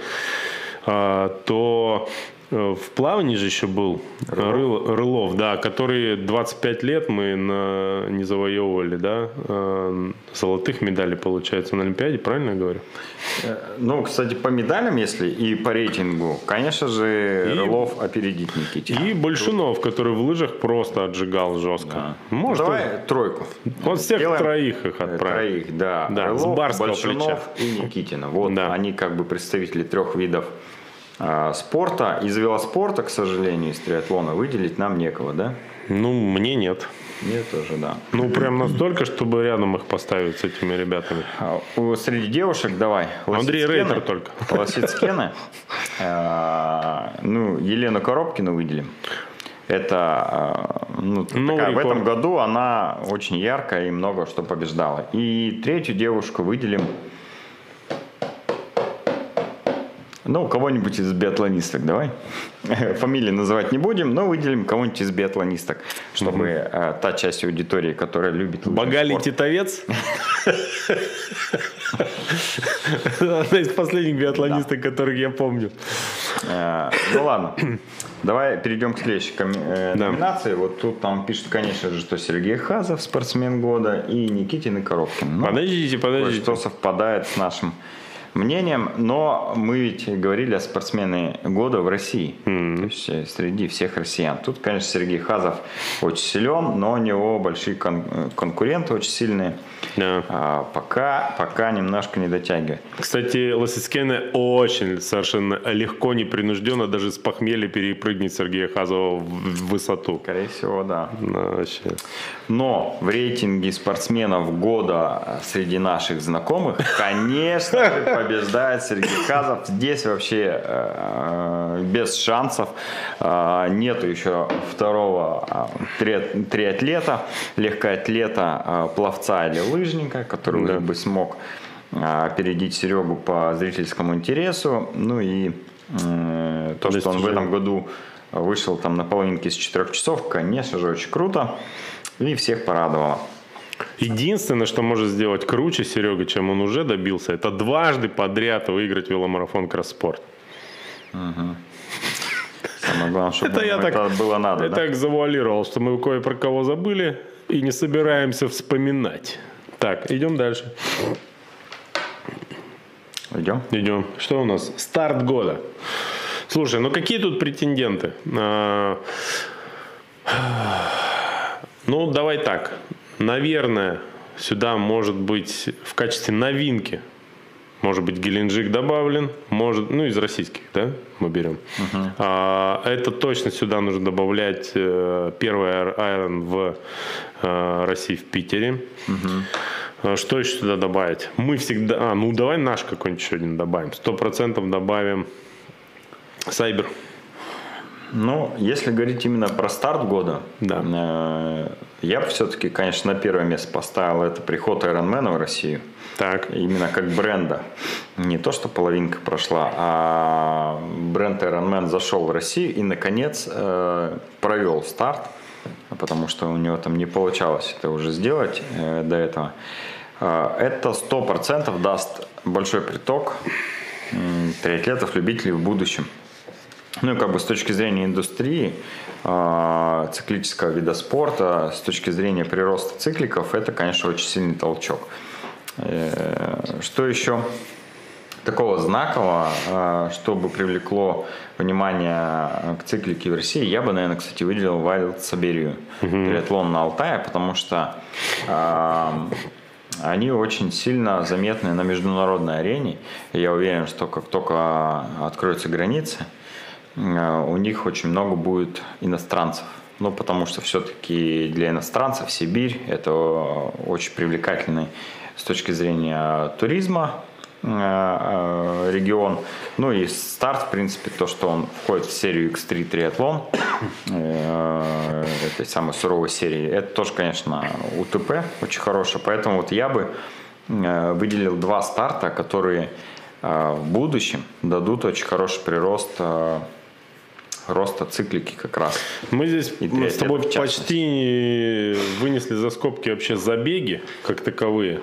а, то В плавании же еще был Рыл- Рылов, да, который 25 лет мы на, не завоевывали, да, э, золотых медалей, получается, на Олимпиаде, правильно я говорю? Э, Ну, кстати, по медалям, если и по рейтингу, конечно же, И- Рылов опередит Никитина. И Большунов, который в лыжах просто отжигал жестко. Да. Может, Давай тройку. Вот всех Сделаем. троих их Э, отправим. Троих, да. Да, с Рылов, барского Большунов плеча. и Никитина. Вот Да. они как бы представители трех видов спорта. Из велоспорта, к сожалению, из триатлона выделить нам некого, да? Ну, мне нет. Мне тоже, да. Ну, прям настолько, чтобы рядом их поставить с этими ребятами. А, Среди девушек давай. Андрей. Рейтер только. Лосицкены. А, Ну, Елену Коробкину выделим. Это, а, ну, такая, в этом году она очень яркая и много что побеждала. И третью девушку выделим. Ну, кого-нибудь из биатлонисток, давай. Фамилии называть не будем, но выделим кого-нибудь из биатлонисток, чтобы э, та часть аудитории, которая любит Багали спорт, Титовец? Одна из последних биатлонисток, которых я помню. Э, Ну ладно, давай перейдем к следующей э, номинации. Вот тут там пишут, конечно же, что Сергей Хазов, спортсмен года, и Никитин и Коробкин. Ну, Подождите, подождите. Что совпадает с нашим мнением, но мы ведь говорили о спортсмене года в России, то есть э, среди всех россиян. Тут, конечно, Сергей Хазов очень силен, но у него большие кон- конкуренты очень сильные. Да. А, пока, пока немножко не дотягивает. Кстати, Лосицкене очень совершенно легко, непринужденно даже с похмелья перепрыгнет Сергея Хазова в высоту. Скорее всего, да. Да, вообще. Но в рейтинге спортсменов года среди наших знакомых, конечно же, побеждает Сергей Хазов. Здесь вообще э, без шансов. Э, нету еще второго э, триат- триатлета, легкоатлета, э, пловца или лыжника, который Да. бы смог э, опередить Серегу по зрительскому интересу. Ну и э, то, что он в этом году вышел там на половинке из 4 часов, конечно же, очень круто. И всех порадовало. Единственное, что может сделать круче Серега, чем он уже добился, это дважды подряд выиграть веломарафон Кросспорт. Самое главное, чтобы Это я это так, было надо. я да? так завуалировал, что мы кое про кого забыли и не собираемся вспоминать. Так, идем дальше. Идем. Идем. Что у нас? Старт года. Слушай, ну какие тут претенденты? А, Ну, давай так. Наверное, сюда может быть в качестве новинки может быть, Геленджик добавлен, может, ну, из российских, да, мы берем. А, это точно сюда нужно добавлять э, первый Айрон в э, России, в Питере. А, Что еще сюда добавить? Мы всегда... А, ну, давай наш какой-нибудь еще один добавим. Сто процентов добавим Сайбер. Ну, если говорить именно про старт года, Да. Я бы все-таки, конечно, на первое место поставил это приход Ironman в Россию. Так. Именно как бренда. Не то, что половинка прошла, а бренд Ironman зашел в Россию и, наконец, э, провел старт, потому что у него там не получалось это уже сделать э, до этого. Э, Это 100% даст большой приток триатлетов, любителей в будущем. Ну и как бы с точки зрения индустрии, циклического вида спорта, с точки зрения прироста цикликов, это, конечно, очень сильный толчок. Э, Что еще такого знакового, э, чтобы привлекло внимание к циклике в России, я бы, наверное, кстати, выделил Wild Сибирию, триатлон на Алтае, потому что э, они очень сильно заметны на международной арене. И я уверен, что как только откроются границы, у них очень много будет иностранцев. Ну, потому что все-таки для иностранцев Сибирь – это очень привлекательный с точки зрения туризма э, э, регион. Ну и старт, в принципе, то, что он входит в серию X3 триатлон, э, этой самой суровой серии, это тоже, конечно, УТП очень хорошее. Поэтому вот я бы э, выделил два старта, которые э, в будущем дадут очень хороший прирост э, роста циклики как раз. Мы здесь И мы с тобой почти вынесли за скобки вообще забеги как таковые.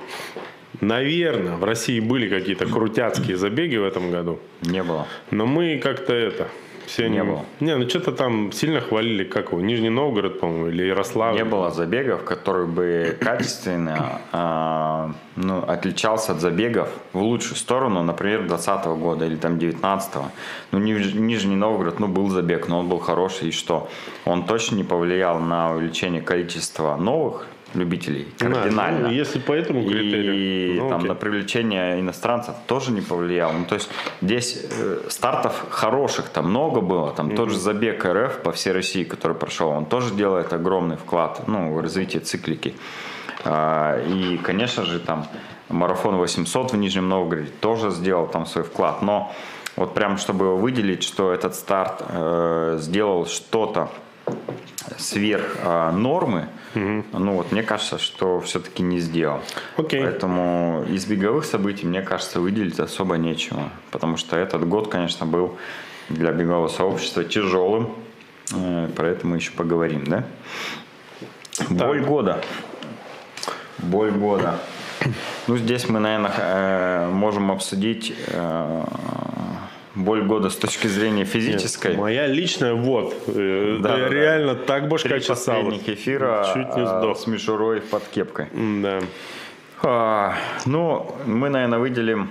Наверное, в России были какие-то крутяцкие забеги в этом году. Не было. Но мы как-то это Все Не они- было. Не, ну что-то там сильно хвалили, как его, Нижний Новгород, по-моему, или Ярославль. Не было забегов, который бы качественно а, ну, отличался от забегов в лучшую сторону, например, 2020 года или там 19 Ну, Ниж- Нижний Новгород, ну, был забег, но он был хороший, и что? Он точно не повлиял на увеличение количества новых любителей Да, кардинально. ну, если по этому критерию. И ну, там окей. на привлечение иностранцев тоже не повлиял. Ну, то есть здесь э, стартов хороших там много было. Там тот же забег РФ по всей России, который прошел, он тоже делает огромный вклад ну, в развитие циклики. А, И, конечно же, там марафон 800 в Нижнем Новгороде тоже сделал там свой вклад. Но вот прям, чтобы выделить, что этот старт э, сделал что-то сверх э, нормы, ну вот мне кажется, что все-таки не сделал. Окей. Поэтому из беговых событий, мне кажется, выделить особо нечего. Потому что этот год, конечно, был для бегового сообщества тяжелым. Э, Про это мы еще поговорим, да? Боль года. Боль года. Ну, здесь мы, наверное, можем обсудить э, боль года с точки зрения физической. Моя личная, вот. э, Да, да, да, да. реально так башка Три эфира Чуть не а, сдох. с мишурой под кепкой. Да. А, ну, мы, наверное, выделим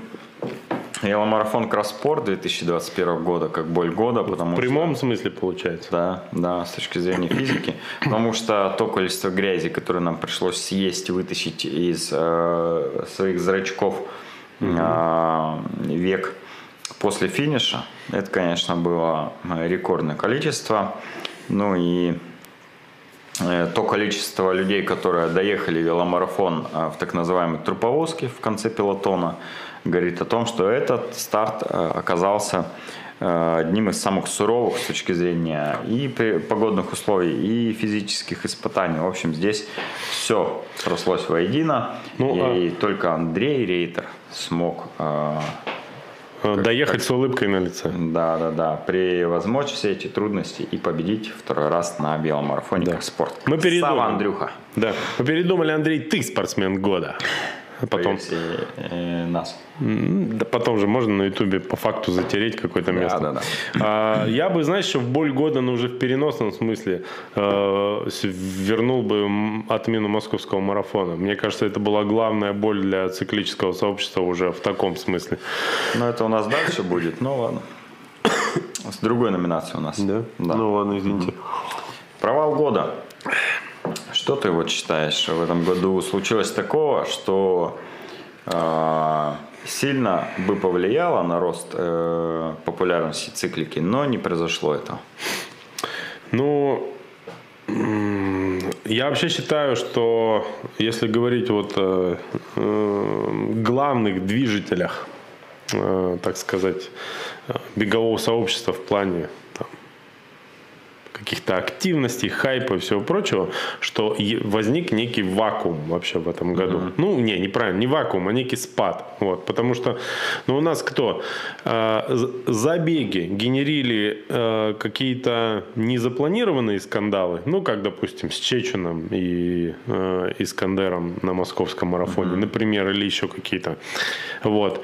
веломарафон Кросспорт 2021 года как боль года, потому В прямом смысле получается. что... Да, да, с точки зрения физики. Потому что то количество грязи, которое нам пришлось съесть, вытащить из э, своих зрачков а, век после финиша, это, конечно, было э, рекордное количество. Ну и э, то количество людей, которые доехали веломарафон э, в так называемой труповозке в конце пелотона, говорит о том, что этот старт оказался одним из самых суровых с точки зрения и погодных условий, и физических испытаний. В общем, здесь все срослось воедино, Ну, и только Андрей Рейтер смог э, Доехать с улыбкой на лице. да, да, да. Превозмочь все эти трудности и победить второй раз на белом марафоне Да. как спорт. Мы передумали. Сава Андрюха. Да. Мы передумали, Андрей, ты спортсмен года. А По Потом, версии, э, нас. Да потом же можно на ютубе по факту затереть какое-то место. да, да. А, я бы, знаешь, еще в боль года, но уже в переносном смысле, э, вернул бы отмену московского марафона. Мне кажется, это была главная боль для циклического сообщества уже в таком смысле. Но это у нас дальше будет, ну ладно. С другой номинацией у нас. Ну ладно, извините. Провал года. Что ты вот считаешь в этом году случилось такого, что э, сильно бы повлияло на рост э, популярности циклики, но не произошло этого? Ну, я вообще считаю, что если говорить вот о э, главных движителях, э, так сказать, э, бегового сообщества в плане каких-то активностей, хайпа и всего прочего, что возник некий вакуум вообще в этом году. Ну, не, неправильно, не вакуум, а некий спад. Вот, потому что ну, у нас кто? Э, забеги генерили э, какие-то незапланированные скандалы, ну, как, допустим, с Чеченом и э, Искандером на московском марафоне, например, или еще какие-то. Вот.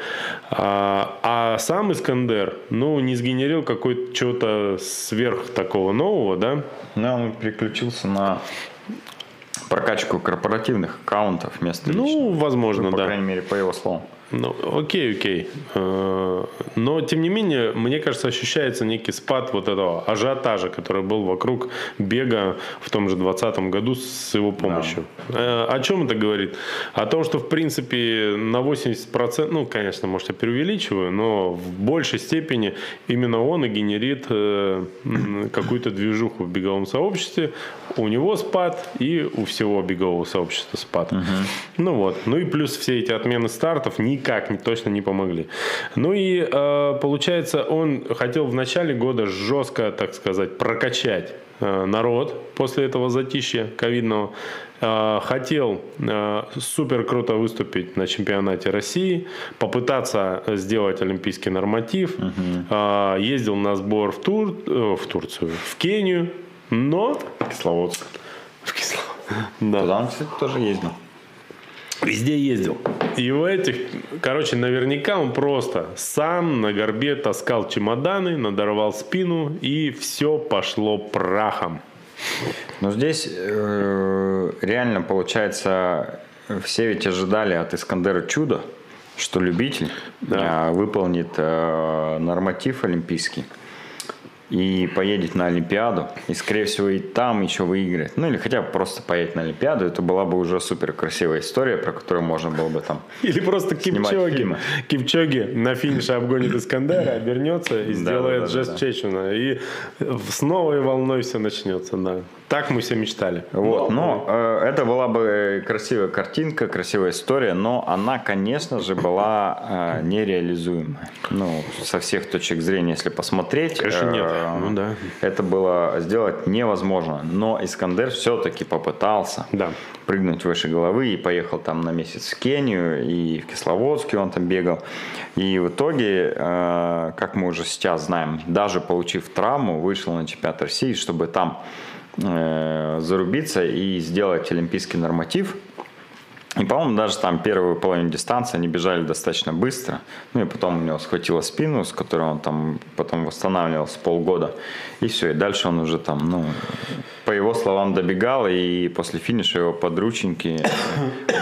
А, а сам Искандер, ну, не сгенерил какой-то чего-то сверх такого нового, да? Ну, он переключился на прокачку корпоративных аккаунтов вместо личных. Ну, возможно, по да. крайней мере, по его словам. Ну, окей, окей. Э, Но, тем не менее, мне кажется, ощущается некий спад вот этого ажиотажа, который был вокруг бега в том же 2020 году с его помощью. Э, О чем это говорит? О том, что, в принципе, на 80%, ну, конечно, может, я преувеличиваю, но в большей степени именно он и генерит э, какую-то движуху в беговом сообществе. У него спад и у всего бегового сообщества спад. Ну вот. Ну и плюс все эти отмены стартов никак не, точно не помогли. Ну и э, получается, он хотел в начале года жестко, так сказать, прокачать э, народ после этого затишья ковидного. Э, хотел супер круто выступить на чемпионате России, попытаться сделать олимпийский норматив. Э, ездил на сбор в, Тур, в Турцию, в Кению, но Кисловодск. в Кисло- Да. Туда он, кстати, тоже ездил. Везде ездил. И в этих, короче, наверняка он просто сам на горбе таскал чемоданы, надорвал спину, и все пошло прахом. Но здесь э, реально получается, все ведь ожидали от Искандера чуда, что любитель Да. э, выполнит э, норматив олимпийский и поедет на Олимпиаду, и, скорее всего, и там еще выиграет. Ну, или хотя бы просто поедет на Олимпиаду, это была бы уже супер красивая история, про которую можно было бы там... Или просто Кипчоги. фильмы. Кипчоги на финише обгонит Искандера, обернется и сделает да, да, жест да. Чечуна. И с новой волной все начнется, да. Так мы все мечтали. Вот, но э, это была бы красивая картинка, красивая история, но она, конечно же, была э, нереализуемая. Ну, со всех точек зрения, если посмотреть, Конечно, нет. э, Ну да. это было сделать невозможно. Но Искандер все-таки попытался Да. прыгнуть выше головы и поехал там на месяц в Кению и в Кисловодске он там бегал. И в итоге, э, как мы уже сейчас знаем, даже получив травму, вышел на чемпионат России, чтобы там зарубиться и сделать олимпийский норматив. И, по-моему, даже там первую половину дистанции они бежали достаточно быстро. Ну и потом у него схватило спину, с которой он там потом восстанавливался полгода. И все, и дальше он уже там, ну, по его словам, добегал, и после финиша его подрученьки,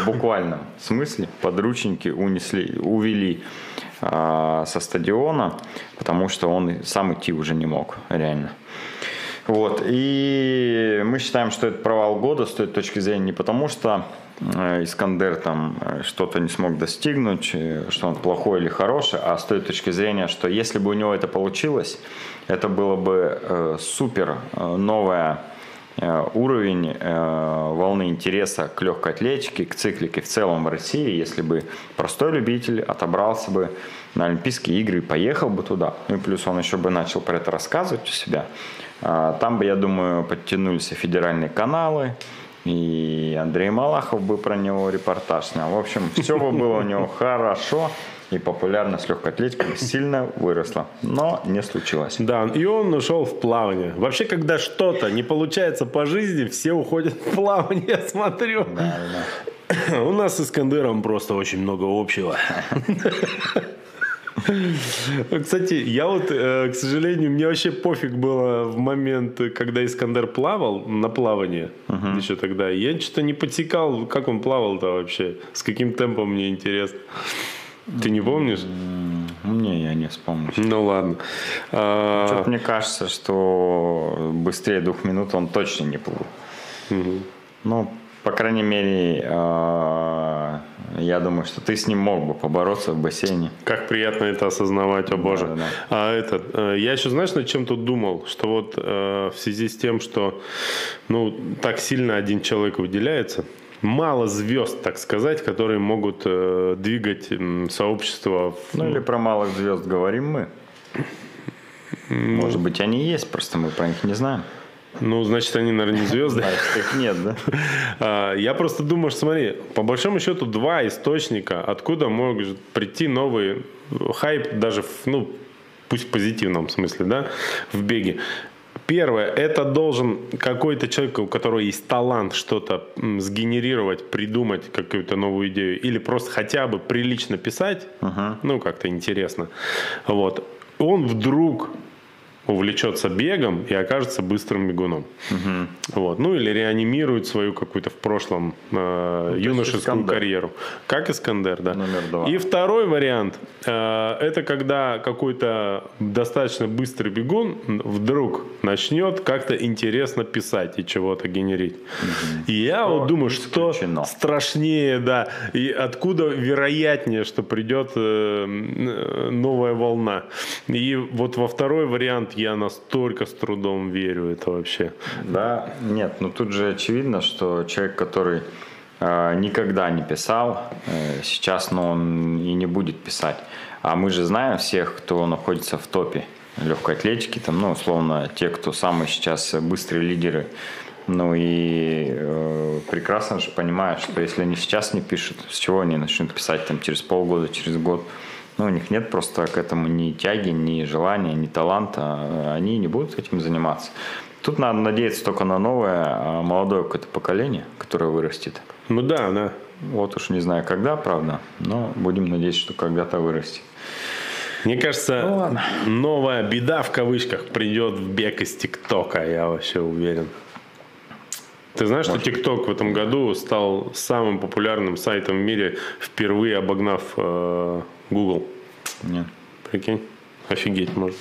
в буквальном смысле, подрученьки унесли, увели а, со стадиона, потому что он сам идти уже не мог, реально. Вот, и мы считаем, что это провал года с той точки зрения не потому, что э, Искандер там э, что-то не смог достигнуть, э, что он плохой или хороший, а с той точки зрения, что если бы у него это получилось, это было бы супер новая уровень э, волны интереса к легкой атлетике, к циклике в целом в России, если бы простой любитель отобрался бы на Олимпийские игры и поехал бы туда. Ну и плюс он еще бы начал про это рассказывать у себя. А, Там бы, я думаю, подтянулись и федеральные каналы, и Андрей Малахов бы про него репортаж снял. В общем, все бы было у него хорошо, и популярность легкой атлетики сильно выросла. Но не случилось. Да, и он ушел в плавание. Вообще, когда что-то не получается по жизни, все уходят в плавание, я смотрю. У нас с Искандером просто очень много общего. Кстати, я вот, э, к сожалению, мне вообще пофиг было в момент, когда Искандер плавал на плавание еще тогда. Я что-то не подсекал, как он плавал-то вообще, с каким темпом мне интересно. Ты не помнишь? Не, я не вспомню. Ну ладно. А, Что-то мне кажется, что быстрее двух минут он точно не плыл. Ну, по крайней мере, э, я думаю, что ты с ним мог бы побороться в бассейне. Как приятно это осознавать, о боже. Да-да-да. А этот, э, я еще, знаешь, над чем тут думал? Что вот э, в связи с тем, что ну, так сильно один человек выделяется, мало звезд, так сказать, которые могут э, двигать м, сообщество. в- Ну, или про малых звезд говорим мы. Может быть, они есть, просто мы про них не знаем. Ну, значит, они, наверное, не звезды. Значит, их нет, да? А, Я просто думаю, что смотри, по большому счету два источника, откуда может прийти новый хайп, даже, ну, пусть в позитивном смысле, да, в беге. Первое, это должен какой-то человек, у которого есть талант что-то сгенерировать, придумать какую-то новую идею, или просто хотя бы прилично писать, ну, как-то интересно. Вот. Он вдруг увлечется бегом и окажется быстрым бегуном. Вот. Ну или реанимирует свою какую-то в прошлом э, юношескую Искандер. карьеру. Как Искандер, да. Номер два. И второй вариант э, это когда какой-то достаточно быстрый бегун вдруг начнет как-то интересно писать и чего-то генерить. И я вот думаю, что исключено. страшнее, да, и откуда вероятнее, что придет э, м, новая волна. И вот во второй вариант я настолько с трудом верю это вообще. Да, нет, ну тут же очевидно, что человек, который э, никогда не писал, э, сейчас, ну, он и не будет писать. А мы же знаем всех, кто находится в топе легкой атлетики, там, ну, условно, те, кто самые сейчас быстрые лидеры. Ну и э, прекрасно же понимают, что если они сейчас не пишут, с чего они начнут писать там через полгода, через год. Ну, у них нет просто к этому ни тяги, ни желания, ни таланта. Они не будут этим заниматься. Тут надо надеяться только на новое, а, молодое какое-то поколение, которое вырастет. Ну да, да. Вот уж не знаю когда, правда, но будем надеяться, что когда-то вырастет. Мне кажется, Ну ладно. новая беда в кавычках придет в бег из ТикТока, я вообще уверен. Ты знаешь, что ТикТок в этом году стал самым популярным сайтом в мире, впервые обогнав э, Google? Нет. Прикинь? Офигеть можно.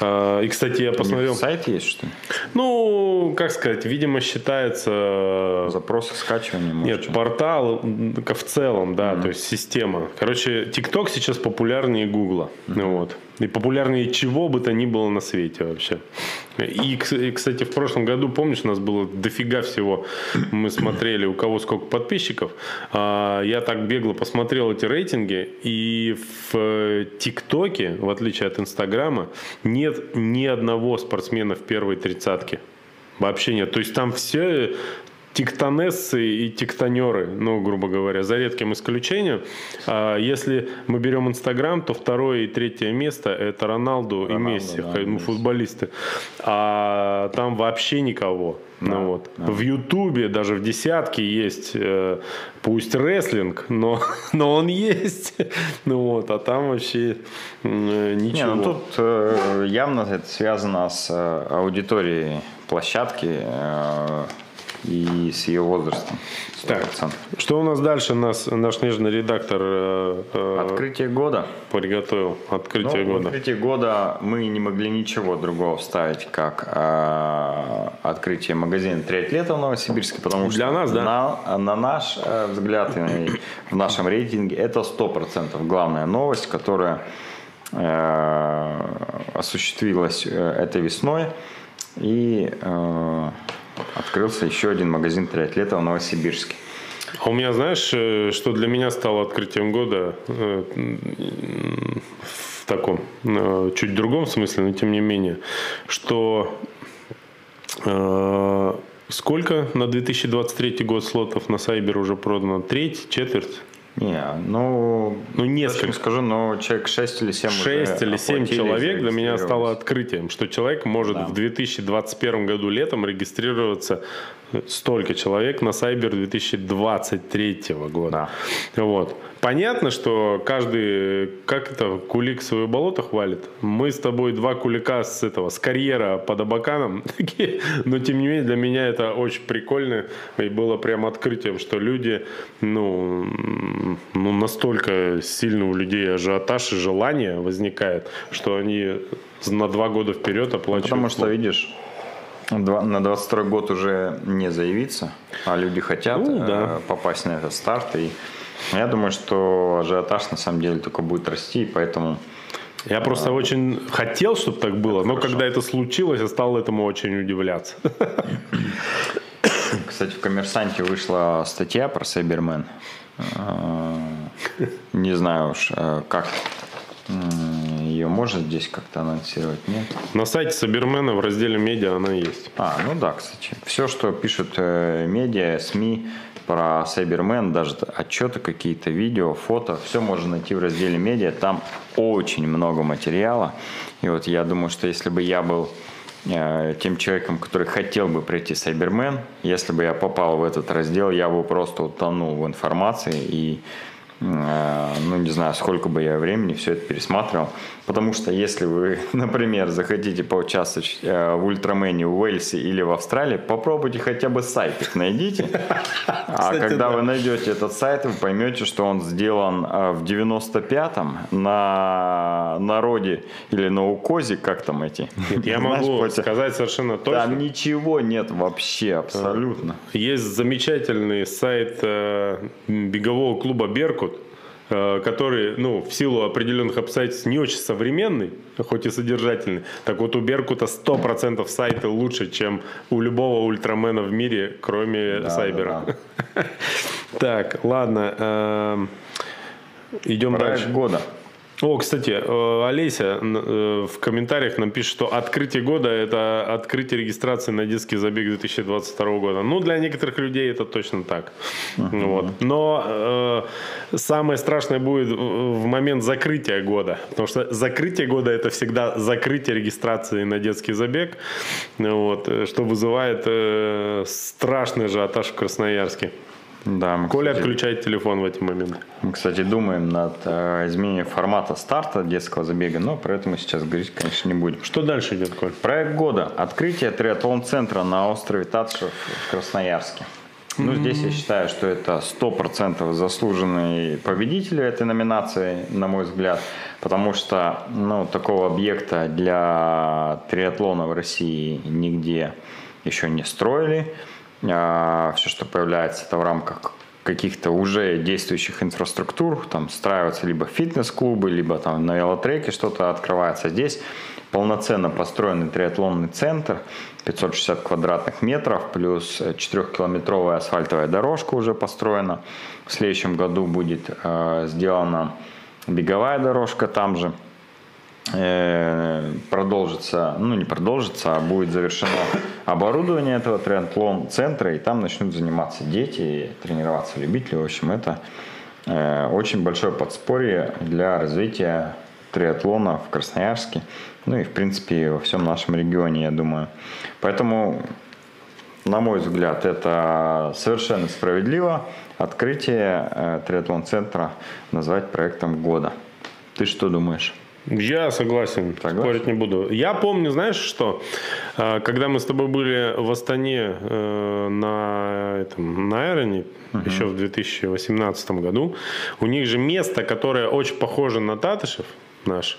А, И, кстати, я посмотрел... сайт есть, что ли? Ну, как сказать, видимо, считается... Запросы скачивания, может, Нет, портал в целом, да, то есть система. Короче, ТикТок сейчас популярнее Гугла. Вот. И популярнее чего бы то ни было на свете вообще. И, кс- и, кстати, в прошлом году, помнишь, у нас было дофига всего. Мы смотрели, у кого сколько подписчиков. А, Я так бегло посмотрел эти рейтинги. И в э, ТикТоке, в отличие от Инстаграма, нет ни одного спортсмена в первой тридцатке. Вообще нет. То есть там все тектонессы и тектонеры, ну, грубо говоря, за редким исключением. А если мы берем Инстаграм, то второе и третье место это Роналду, и Роналду, Месси, да, ну, футболисты. А там вообще никого. ну, вот. В Ютубе даже в десятке есть, э, пусть рестлинг, но, но он есть. ну вот, а там вообще м, Не, ничего. ну тут э, явно это связано с э, аудиторией площадки э, и с ее возрастом. Так, 100%. что у нас дальше? Нас, наш нежный редактор э, э, Открытие года. приготовил. Открытие Ну, года. открытие года мы не могли ничего другого вставить, как э, открытие магазина «Триатлета» в Новосибирске, потому что Для нас, да? на, на наш э, взгляд и в нашем рейтинге это 100% главная новость, которая э, осуществилась э, этой весной. И э, открылся еще один магазин «Триатлета» в Новосибирске. А у меня, знаешь, э, что для меня стало открытием года э, в таком э, чуть другом смысле, но тем не менее, что сколько на 2023 год слотов на Сайбер уже продано? Треть, четверть? Не, ну, Ну, несколько. не скажу, но человек 6 или 7 6 или 7 человек для меня стало открытием. открытием, что человек может Да. в 2021 году летом регистрироваться столько человек на Сайбер 2023 года. Вот. Понятно, что каждый, как это, кулик свое болото хвалит. Мы с тобой два кулика с этого, с карьера под Абаканом. Но тем не менее для меня это очень прикольно и было прям открытием, что люди, ну, ну настолько сильно у людей ажиотаж и желание возникает, что они на два года вперед оплачивают. Потому что, видишь, на 22 год уже не заявиться, а люди хотят Ну, э, да. попасть на этот старт. И я думаю, что ажиотаж на самом деле только будет расти, и поэтому Я просто очень хотел, чтобы так было, но когда это случилось, я стал этому очень удивляться. Кстати, в «Коммерсанте» вышла статья про Сайбермен. Э, Не знаю уж, э, как ее можно здесь как-то анонсировать, нет? На сайте Сабермена в разделе медиа она есть. А, ну да, кстати. Все, что пишут э, медиа, СМИ про Сайбермен, даже отчеты какие-то, видео, фото, все можно найти в разделе медиа. Там очень много материала. И вот я думаю, что если бы я был э, тем человеком, который хотел бы пройти Сайбермен, если бы я попал в этот раздел, я бы просто утонул в информации и ну, не знаю, сколько бы я времени все это пересматривал. Потому что если вы, например, захотите поучаствовать э, в Ультрамене в Уэльсе или в Австралии, попробуйте хотя бы сайт их найдите. А Кстати, когда да. вы найдете этот сайт, вы поймете, что он сделан э, в 95-м на народе или на укозе, как там эти. Я могу сказать совершенно точно. Там ничего нет вообще, абсолютно. Есть замечательный сайт э, бегового клуба «Беркут», э, который, ну, в силу определенных обстоятельств не очень современный, хоть и содержательный. Так вот, у Беркута 100% сайты лучше, чем у любого ультрамена в мире, кроме Да, Сайбера. да, Так, ладно. эм, Идем Проект дальше. года. О, кстати, э, Олеся э, в комментариях нам пишет, что открытие года – это открытие регистрации на детский забег 2022 года. Ну, для некоторых людей это точно так. Вот. Но э, самое страшное будет в в момент закрытия года. Потому что закрытие года – это всегда закрытие регистрации на детский забег, вот, э, что вызывает э, страшный ажиотаж в Красноярске. Да, мы, Коля кстати, отключает телефон в эти моменты. мы, кстати, думаем над э, изменением формата старта детского забега, но про это мы сейчас говорить, конечно, не будем. Что дальше идет, Коль? Проект года. Открытие триатлон-центра на острове Татышев в Красноярске. Ну, здесь я считаю, что это 100% заслуженный победитель этой номинации, на мой взгляд, потому что ну, такого объекта для триатлона в России нигде еще не строили. А, все, что появляется, это в рамках каких-то уже действующих инфраструктур, там страиваются либо фитнес-клубы, либо там на велотреке что-то открывается. Здесь полноценно построенный триатлонный центр, 560 квадратных метров, плюс 4-километровая асфальтовая дорожка уже построена. В следующем году будет э, сделана беговая дорожка там же. Э, продолжится, ну не продолжится, а будет завершено оборудование этого триатлон-центра, и там начнут заниматься дети, тренироваться любители. В общем, это э, очень большое подспорье для развития триатлона в Красноярске, ну и в принципе во всем нашем регионе, я думаю. Поэтому, на мой взгляд, это совершенно справедливо открытие э, триатлон-центра назвать проектом года. Ты что думаешь? Я согласен, Согласен? спорить не буду. Я помню, знаешь что, А, когда мы с тобой были в Астане э, на, этом, на Айроне, еще в 2018 году, у них же место, которое очень похоже на Татышев наш,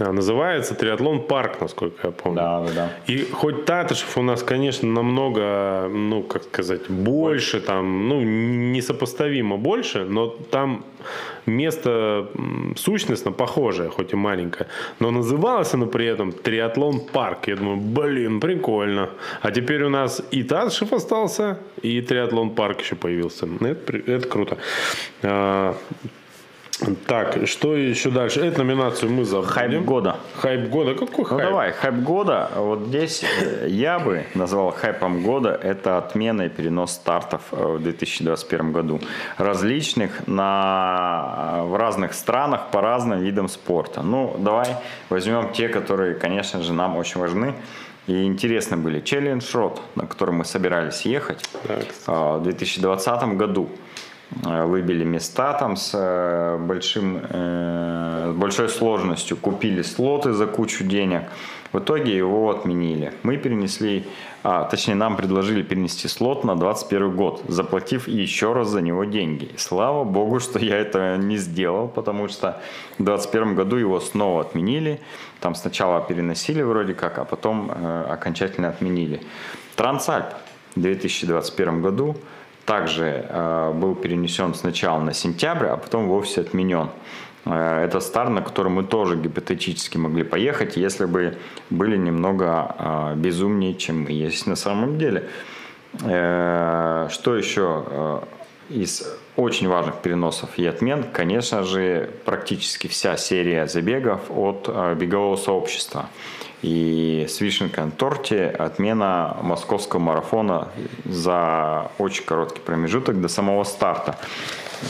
называется Триатлон Парк, насколько я помню. Да, да, да. И хоть Татышев у нас, конечно, намного, ну, как сказать, больше, там, ну, несопоставимо больше, но там место сущностно похожее, хоть и маленькое. Но называлось оно при этом Триатлон Парк. Я думаю, блин, прикольно. А теперь у нас и Татышев остался, и Триатлон Парк еще появился. Это, это круто. Так, что еще дальше? Эту номинацию мы забудем. Хайп года. Хайп года. Какой Ну хайп? давай, хайп года. Вот здесь э, я бы назвал хайпом года это отмена и перенос стартов э, в 2021 году. Различных на, э, в разных странах по разным видам спорта. Ну, давай возьмем те, которые, конечно же, нам очень важны и интересны были. Челлендж Рот, на который мы собирались ехать Так. в 2020 году. Э, Выбили места там с э, большим, э, большой сложностью, купили слоты за кучу денег. В итоге его отменили. Мы перенесли, а, точнее нам предложили перенести слот на 21 год, заплатив еще раз за него деньги. Слава богу, что я это не сделал, потому что в 2021 году его снова отменили. Там сначала переносили вроде как, а потом э, окончательно отменили. Трансальп в 2021 году также э, был перенесен сначала на сентябрь, а потом вовсе отменен. Э, это старт, на который мы тоже гипотетически могли поехать, если бы были немного э, безумнее, чем мы есть на самом деле. Что еще из очень важных переносов и отмен? Конечно же, практически вся серия забегов от бегового сообщества. И с вишенкой на торте отмена московского марафона за очень короткий промежуток до самого старта.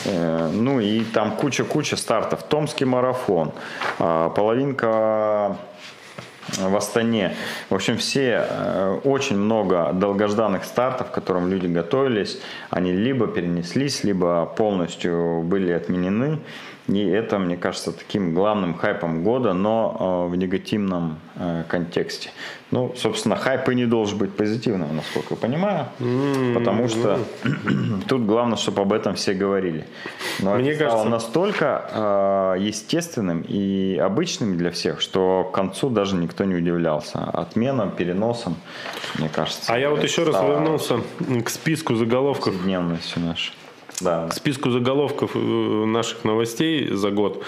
Э, Ну и там куча-куча стартов. Томский марафон, э, половинка в Астане. В общем, все, э, очень много долгожданных стартов, к которым люди готовились, они либо перенеслись, либо полностью были отменены. И это, мне кажется, таким главным хайпом года, но э, в негативном э, контексте. Ну, собственно, хайп и не должен быть позитивным, насколько я понимаю, потому что тут главное, чтобы об этом все говорили. Но Мне это стало кажется- настолько э, естественным и обычным для всех, что к концу даже никто не удивлялся. Отменам, переносам, мне кажется. А я вот еще раз стало вернулся к списку заголовков повседневностью нашей. Да. к списку заголовков э, наших новостей за год.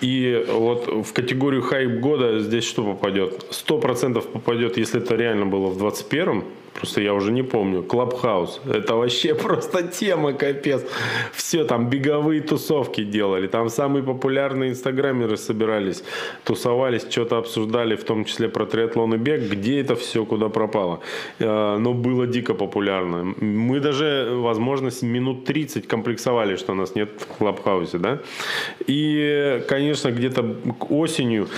И вот в категорию хайп года здесь что попадет? Сто процентов попадет, если это реально было в 21-м. Просто я уже не помню. Клабхаус. Это вообще просто тема, капец. Все там беговые тусовки делали. Там самые популярные инстаграмеры собирались, тусовались, что-то обсуждали, в том числе про триатлон и бег. Где это все, куда пропало. Э, Но было дико популярно. Мы даже, возможно, минут 30 11 комплексовали, что нас нет в Клабхаусе, да. И, конечно, где-то к осенью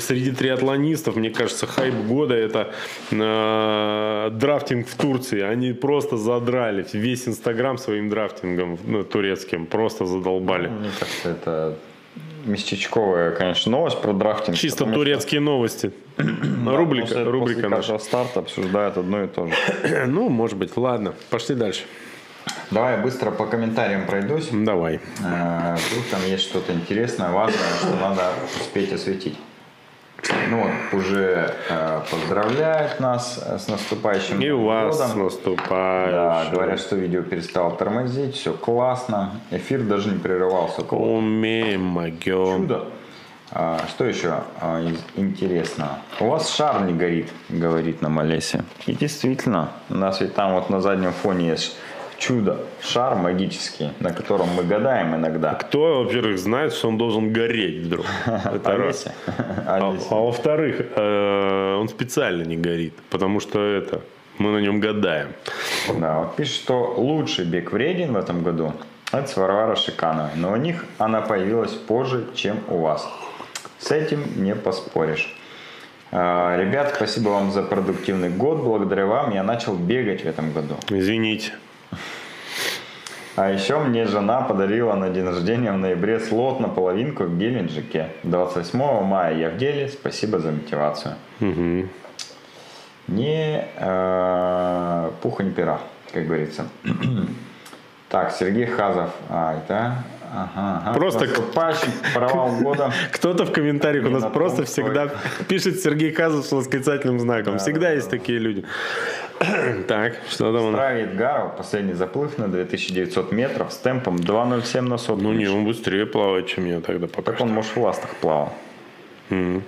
среди триатлонистов, мне кажется, хайп года это э, драфтинг в Турции. Они просто задрали весь Инстаграм своим драфтингом ну, турецким, просто задолбали. Мне кажется, это местечковая, конечно, новость про драфтинг. Чисто потому что- турецкие новости. Да, рубрика это рубрика после наша. старта обсуждают одно и то же. Ну, может быть, ладно. Пошли дальше. Давай я быстро по комментариям пройдусь. Давай. Э, Вдруг там есть что-то интересное, важное, что надо успеть осветить. Ну вот, уже э, поздравляют нас э, с наступающим И у Новым вас годом. Да, говорят, что видео перестало тормозить, все классно. Эфир даже не прерывался. Умеем, могем. чуда. А, что еще а, из интересного? У вас шар не горит, говорит нам Олеся. И действительно, у нас ведь там вот на заднем фоне есть чудо, шар магический, на котором мы гадаем иногда. Кто, во-первых, знает, что он должен гореть вдруг? Это раз. А, а во-вторых, э, он специально не горит, потому что это мы на нем гадаем. Да, вот пишет, что лучший бег вреден в этом году. Это с Варвара Шикановой. Но у них она появилась позже, чем у вас. С этим не поспоришь. А, Ребят, спасибо вам за продуктивный год. Благодаря вам я начал бегать в этом году. Извините. А еще мне жена подарила на день рождения в ноябре слот на половинку в Геленджике. 28 мая я в деле. Спасибо за мотивацию. Мгм. Не э, пуха, не пера, как говорится. Так, Сергей Хазов. А, это... Ага, ага. Просто провал года. Кто-то в комментариях у нас на просто всегда пишет Сергей Казов с восклицательным знаком. Всегда есть такие люди. Так, что там? Здравия Эдгаров. Последний заплыв на 2900 метров с темпом 2.07 на сотку. Ну не, он быстрее плавает, чем я тогда пока Так он, может, в ластах плавал. Мгм.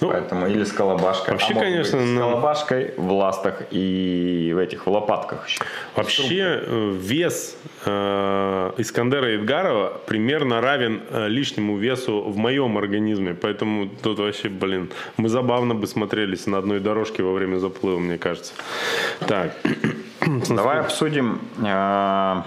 Ну, Поэтому или с колобашкой. Вообще, А конечно, быть, с ну- колобашкой в ластах и в этих, в лопатках еще. Вообще э, вес э, Искандера Эдгарова примерно равен э, лишнему весу в моем организме. Поэтому тут вообще, блин, мы забавно бы смотрелись на одной дорожке во время заплыва, мне кажется. Так, Давай обсудим э,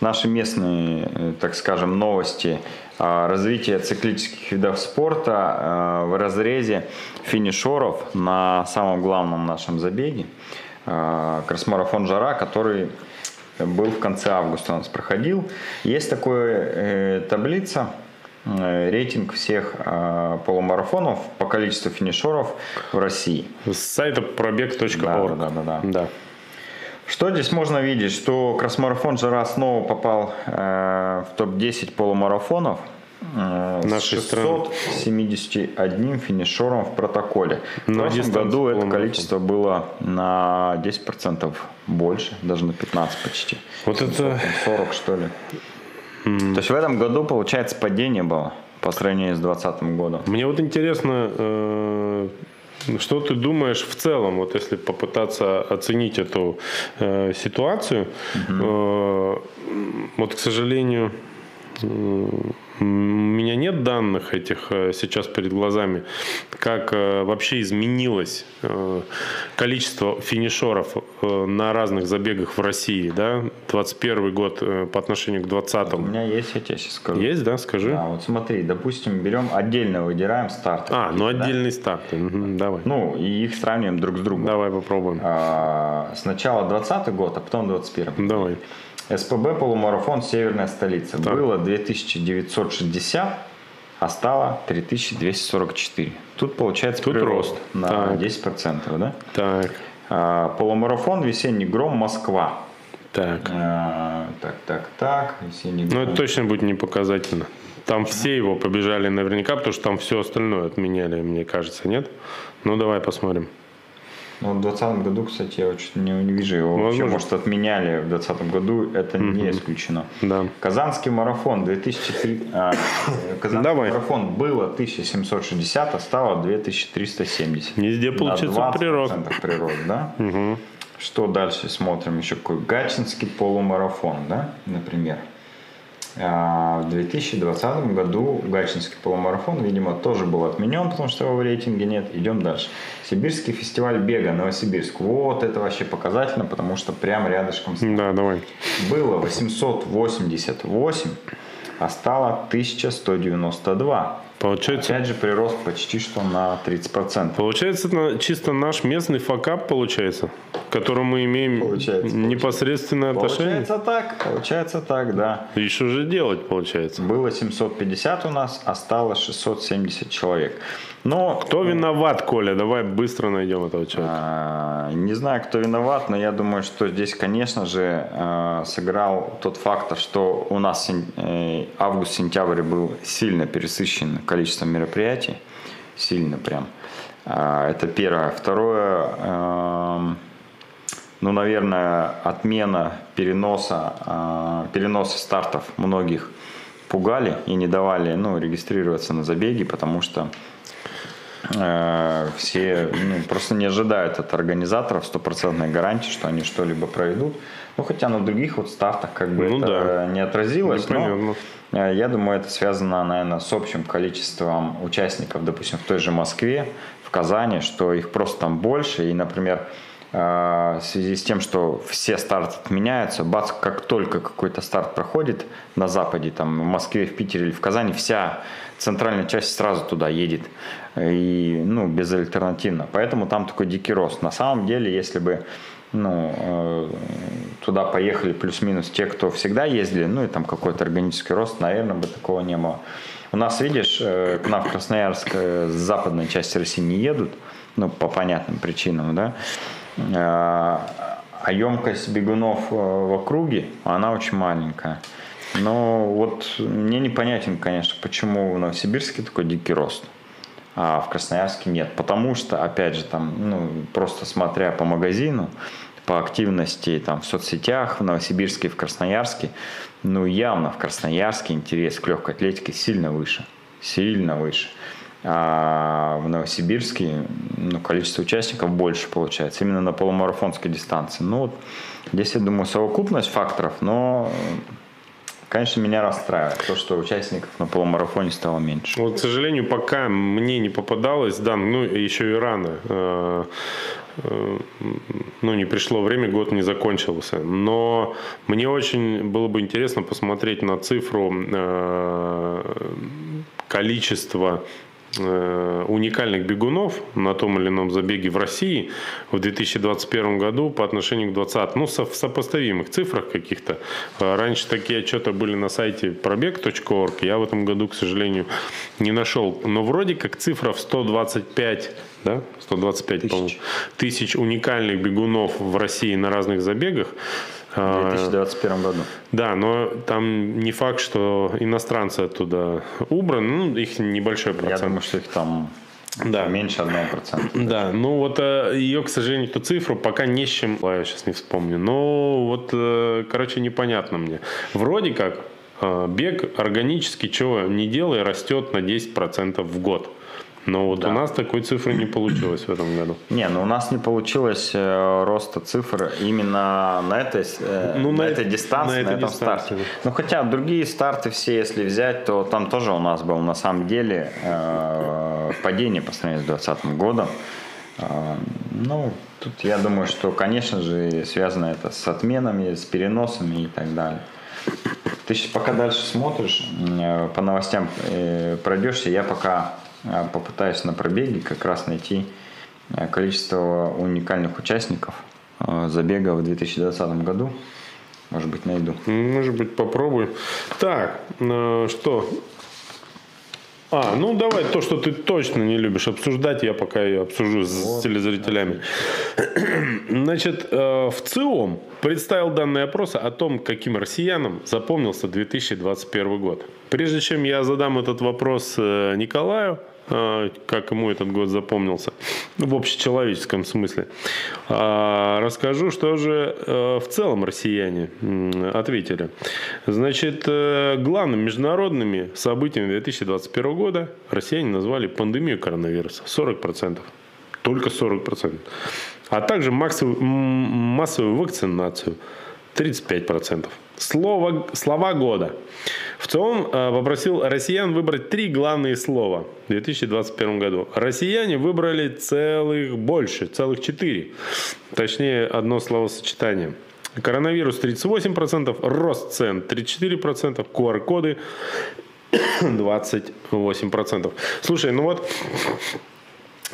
наши местные, так скажем, новости о развитии циклических видов спорта э, в разрезе финишеров на самом главном нашем забеге. Э, Кросмарафон Жара, который был в конце августа у нас проходил. Есть такая э, таблица, э, рейтинг всех э, полумарафонов по количеству финишеров в России. с сайта пробег.орг. Да, да, да, да. Да. Что здесь можно видеть? Что кросс-марафон Жара снова попал э, в топ-10 полумарафонов. Э, с Нашей страны. 671 финишером в протоколе. В На прошлом дистанции году это количество было на 10% больше, даже на 15 почти. Вот это 40 что ли. То есть в этом году, получается, падение было по сравнению с 2020 годом. Мне вот интересно, э, что ты думаешь в целом, вот если попытаться оценить эту э, ситуацию. Э, вот, к сожалению, м, у меня нет данных этих э, сейчас перед глазами, как э, вообще изменилось э, количество финишеров на разных забегах в России, да, 21 год по отношению к 20 У меня есть, я тебе сейчас скажу. Есть, да, скажи. Да, вот смотри, допустим, берем отдельно выдираем старты. А, ну Да? отдельный старт. Мгм, давай. Ну, и их сравниваем друг с другом. Давай попробуем. А, сначала 20 год, а потом 21 Давай. СПБ полумарафон «Северная столица». Так. Было 2960, а стало 3244. Тут получается Тут прирост рост. на Так. 10%. Да? Так, А, полумарафон «Весенний гром. Москва». так. А, так, так, так. «Весенний Ну, гром». это точно будет не показательно. Там все его побежали наверняка, потому что там все остальное отменяли, мне кажется, нет? Ну, давай посмотрим. Ну, в 2020 году, кстати, я очень не, не вижу его. Вообще, Возможно. может, отменяли в 2020 году, это не исключено. Да. Казанский марафон 2003... а, э, Казанский Давай. марафон было 1760, а стало 2370. Везде получается На 20% прирост. прирост, да? Что дальше смотрим? Еще какой Гатчинский полумарафон, да, например. А в 2020 году Гатчинский полумарафон, видимо, тоже был отменен, потому что его в рейтинге нет. Идем дальше. Сибирский фестиваль бега, Новосибирск. Вот это вообще показательно, потому что прям рядышком. Да, давай. Было 888, а стало 1192. Получается, Опять же прирост почти что на 30%. получается на- чисто наш местный факап, получается, к которому мы имеем Получается, непосредственное отношение. Получается так, получается так, да. И что же делать, получается? Было 750 у нас, а стало 670 человек. Но Кто виноват, Коля? Давай быстро найдем этого человека. А, Не знаю, кто виноват, но я думаю, что здесь, конечно же, э, сыграл тот фактор, что у нас э, август-сентябрь был сильно пересыщен количеством мероприятий. Сильно прям. А, Это первое. Второе, эм, ну, наверное, отмена переноса, а, переноса стартов многих пугали и не давали ну, регистрироваться на забеги, потому что э, все ну, просто не ожидают от организаторов стопроцентной гарантии, что они что-либо проведут. Ну, хотя на других вот стартах как бы Ну это да. не отразилось, но Непонятно. э, я думаю, это связано, наверное, с общим количеством участников, допустим, в той же Москве, в Казани, что их просто там больше, и, например, э, в связи с тем, что все старты отменяются, бац, как только какой-то старт проходит на Западе, там, в Москве, в Питере или в Казани, вся центральная часть сразу туда едет. И, ну, безальтернативно. Поэтому там такой дикий рост. На самом деле, если бы ну, э, туда поехали плюс-минус те, кто всегда ездили, ну и там какой-то органический рост, наверное, бы такого не было. У нас, видишь, э, к нам в Красноярск э, с западной части России не едут, ну, по понятным причинам, да. А емкость бегунов в округе, она очень маленькая. Но вот мне непонятен, конечно, почему в Новосибирске такой дикий рост, а в Красноярске нет. Потому что, опять же, там, ну, просто смотря по магазину, по активности там, в соцсетях, в Новосибирске, в Красноярске, ну, явно в Красноярске интерес к легкой атлетике сильно выше. Сильно выше. А в Новосибирске ну, количество участников больше получается, именно на полумарафонской дистанции. Ну, вот здесь, я думаю, совокупность факторов, но, конечно, меня расстраивает то, что участников на полумарафоне стало меньше. Вот, к сожалению, пока мне не попадалось, да, ну еще и рано. э, э, Ну, не пришло время, год не закончился. Но мне очень было бы интересно посмотреть на цифру э, количества уникальных бегунов на том или ином забеге в России в 2021 году по отношению к 2020. Ну, в сопоставимых цифрах каких-то. А Раньше такие отчеты были на сайте пробег.орг. Я в этом году, к сожалению, не нашел. Но вроде как цифра в 125 да? 125, Тысяч. тысяч уникальных бегунов в России на разных забегах. В А, 2021 году. да, но там не факт, что иностранцы оттуда убраны, ну, их небольшой Я процент. думаю, что их там Да. меньше 1%. Да, ну вот э, ее, к сожалению, эту цифру пока не с чем, я сейчас не вспомню. Но вот, э, короче, непонятно мне. Вроде как э, бег органически, чего не делая, растет на 10% в год. Но вот Да. у нас такой цифры не получилось в этом году. Не, ну у нас не получилось э, роста цифр именно на этой, э, Ну, на на этой эт- дистанции, на на, этой этом дистанции, старте. Ну хотя другие старты все, если взять, то там тоже у нас было на самом деле э, падение по сравнению с 2020 годом. Э, ну, тут я думаю, что, конечно же, связано это с отменами, с переносами и так далее. Ты сейчас пока дальше смотришь, э, по новостям э, пройдешься, я пока попытаюсь на пробеге как раз найти э, количество уникальных участников э, забега в 2020 году. Может быть, найду. Может быть, попробую. Так, э, что? А, ну давай то, что ты точно не любишь обсуждать, я пока ее обсужу с телезрителями. Значит, э, в ЦИОМ представил данные опроса о том, каким россиянам запомнился 2021 год. Прежде чем я задам этот вопрос э, Николаю, как ему этот год запомнился, ну, в общечеловеческом смысле, а, расскажу, что же э, в целом россияне ответили. Значит, э, главными международными событиями 2021 года россияне назвали пандемию коронавируса. 40%. Только 40%. А также массовую, массовую вакцинацию. 35%. Слово, слова года. В целом э, попросил россиян выбрать три главные слова в 2021 году. Россияне выбрали целых больше, целых четыре. Точнее, одно словосочетание. Коронавирус 38%, рост цен 34%, QR-коды 28%. Слушай, ну вот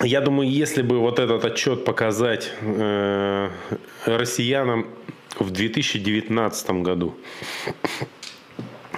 я думаю, если бы вот этот отчет показать э, россиянам в 2019 году,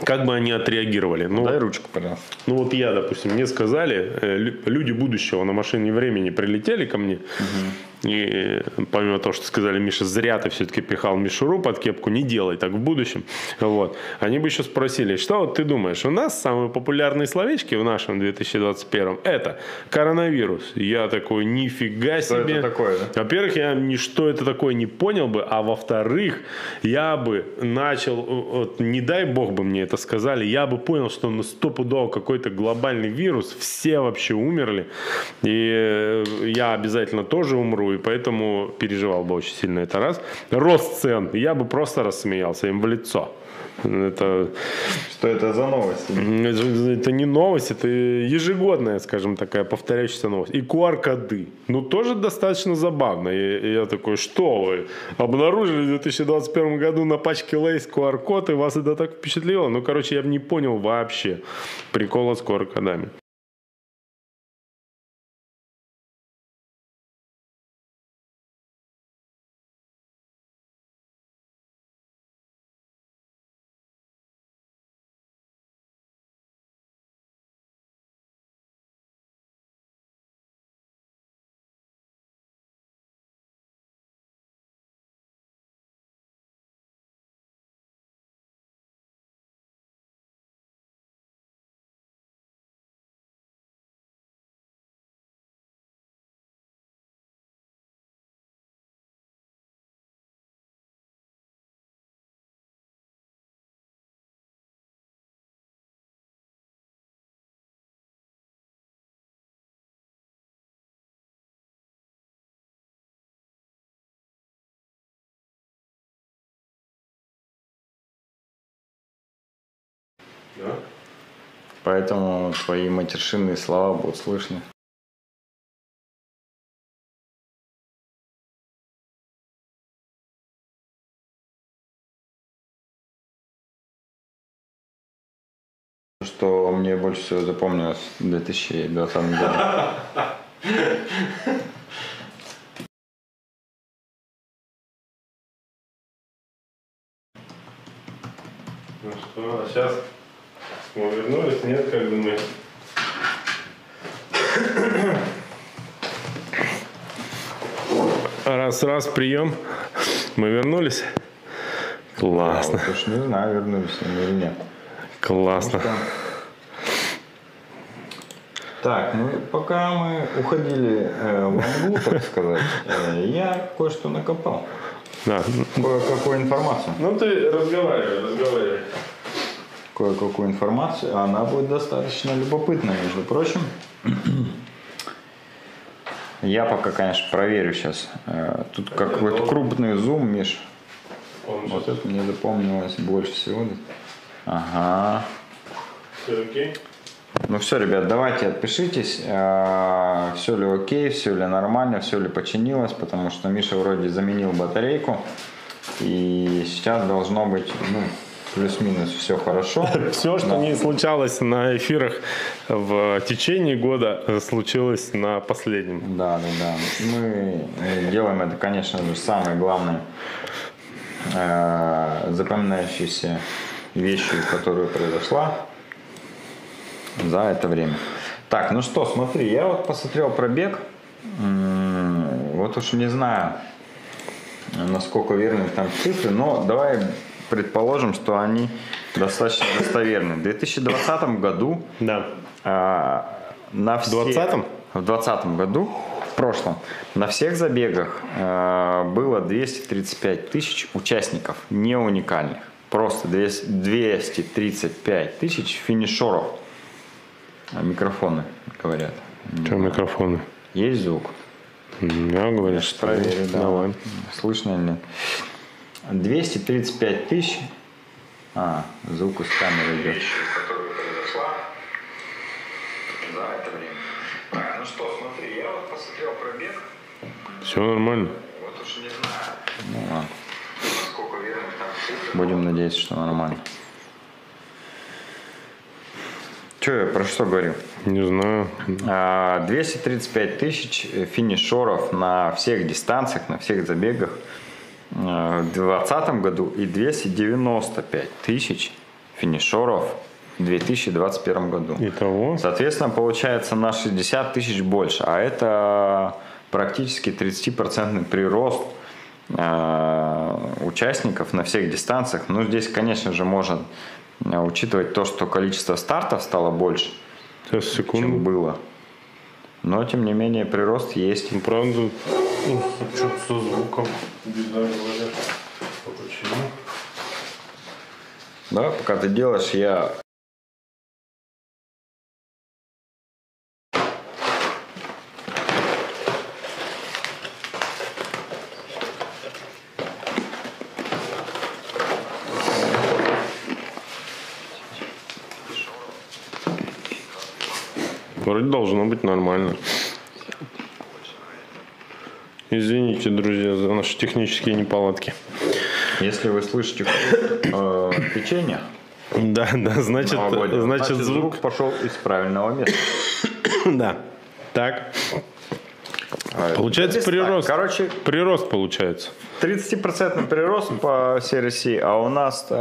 как бы они отреагировали? Ну, Дай ручку, пожалуйста. Ну вот я, допустим, мне сказали, э, люди будущего на машине времени прилетели ко мне, угу. И помимо того, что сказали, Миша, зря ты все-таки пихал мишуру под кепку, не делай так в будущем. Вот. Они бы еще спросили, что вот ты думаешь, у нас самые популярные словечки в нашем 2021 это коронавирус. Я такой, нифига что себе. это такое, да? Во-первых, я ни что это такое не понял бы, а во-вторых, я бы начал, вот, не дай бог бы мне это сказали, я бы понял, что на стопудово какой-то глобальный вирус, все вообще умерли, и э, я обязательно тоже умру, и поэтому переживал бы очень сильно это раз. Рост цен, я бы просто рассмеялся им в лицо. Это... Что это за новость? Это не новость, это ежегодная, скажем, такая повторяющаяся новость. И QR-коды. Ну, тоже достаточно забавно. И, я такой, что вы? Обнаружили в 2021 году на пачке Лейс QR-код, и вас это так впечатлило? Ну, короче, я бы не понял вообще прикола с QR-кодами. Да. Поэтому твои матершинные слова будут слышны. Что мне больше всего запомнилось в 2020 году. Ну что, а сейчас мы вернулись, нет, как думаешь? Раз-раз, прием. Мы вернулись. Классно. А, вот уж не знаю, вернулись мы или нет. Классно. Ну, так, ну пока мы уходили э, в Англу, так сказать, э, я кое-что накопал. Да. Кое-какую информацию. Ну ты разговаривай, разговаривай кое-какую информацию. Она будет достаточно любопытная, между прочим. Я пока, конечно, проверю сейчас. Э, тут какой-то крупный зум, Миш. Вот это мне запомнилось больше всего. Ага. Все окей? Ну все, ребят, давайте отпишитесь, э, все ли окей, все ли нормально, все ли починилось, потому что Миша вроде заменил батарейку, и сейчас должно быть, ну, плюс-минус все хорошо. Все, что не случалось на эфирах в течение года, случилось на последнем. Да, да, да. Мы делаем это, конечно же, самой главной э, запоминающейся вещью, которая произошла за это время. Так, ну что, смотри, я вот посмотрел пробег. Вот уж не знаю, насколько верны там цифры, но давай предположим, что они достаточно достоверны. В 2020 году да. а, на все... В 2020? В 2020 году, в прошлом, на всех забегах а, было 235 тысяч участников, не уникальных. Просто 235 тысяч финишеров. А микрофоны говорят. Что микрофоны? Есть звук. Я говорю, что проверю, да. Давай. Слышно или нет? 235 тысяч А, звук из камеры идет. которая произошла за это время. Так, ну что, смотри, я вот посмотрел пробег, Все нормально. вот уж не знаю, Ну ладно. насколько верно там цифры. Будем надеяться, что нормально. Че я про что говорил? Не знаю. А, 235 тысяч финишеров на всех дистанциях, на всех забегах а, в 2020 году и 295 тысяч финишеров в 2021 году. Итого. Соответственно, получается на 60 тысяч больше, а это практически 30% прирост э, участников на всех дистанциях. Ну, здесь, конечно же, можно э, учитывать то, что количество стартов стало больше, Сейчас, чем секунду. было. Но, тем не менее, прирост есть. Ну, Правда, ну, что-то со звуком. Беда, говорят. Почему? Да, пока ты делаешь, я Вроде должно быть нормально. Извините, друзья, за наши технические неполадки. Если вы слышите э, печенье, Да, да, значит, новогоднее, значит звук. пошел из правильного места. Да. Так. Получается Без- прирост. Короче, Прирост получается. 30% прирост по всей России, а у нас э,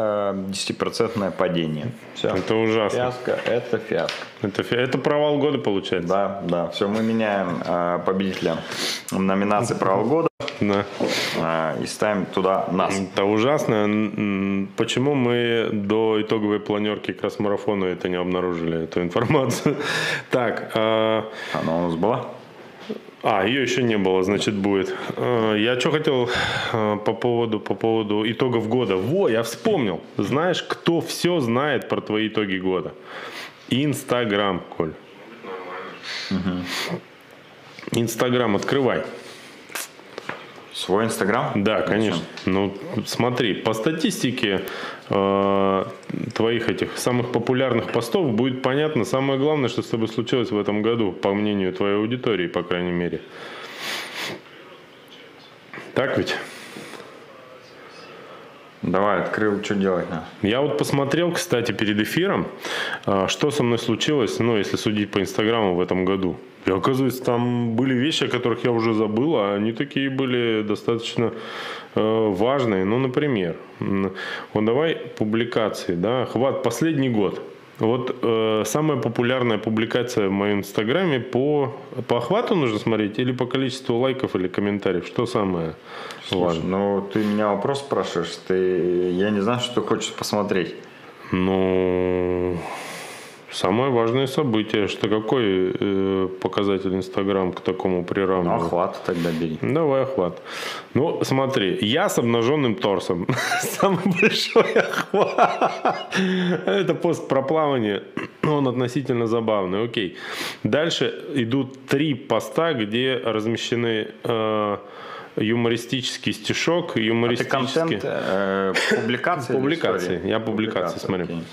10% падение. Все. Это ужасно. Фиаско, это фиаско. Это, фи- это провал года получается. Да, да, все, мы меняем э, победителя номинации «Провал года» Да. э, и ставим туда нас. Это ужасно. Почему мы до итоговой планерки кросс-марафона это не обнаружили, эту информацию? Так, а, Она у нас была? А, ее еще не было, значит, будет. А, Я что хотел а, по поводу, по поводу итогов года. Во, я вспомнил. Знаешь, кто все знает про твои итоги года? Инстаграм, Коль. Инстаграм открывай. Свой Инстаграм? Да, конечно. Ну, смотри, по статистике э, твоих этих самых популярных постов будет понятно самое главное, что с тобой случилось в этом году, по мнению твоей аудитории, по крайней мере. Так ведь? Давай, открыл, что делать надо? Я вот посмотрел, кстати, перед эфиром, а, что со мной случилось, ну, если судить по Инстаграму в этом году. И оказывается, там были вещи, о которых я уже забыл, а они такие были достаточно э, важные. Ну, например, вот давай публикации, да, хват последний год. Вот э, самая популярная публикация в моем инстаграме по, по охвату нужно смотреть или по количеству лайков или комментариев? Что самое Слушай, важное? ну ты меня вопрос спрашиваешь, ты, я не знаю, что ты хочешь посмотреть. Ну, самое важное событие, что какой э, показатель Инстаграм к такому Ну, приравнивает? охват тогда бери. Давай охват. Ну, смотри, я с обнаженным торсом. Самый большой охват. Это пост про плавание. Он относительно забавный. Окей. Дальше идут три поста, где размещены э, юмористический стишок, А ты юмористический... контент, э, публикации? Публикации. Я публикации смотрю. окей.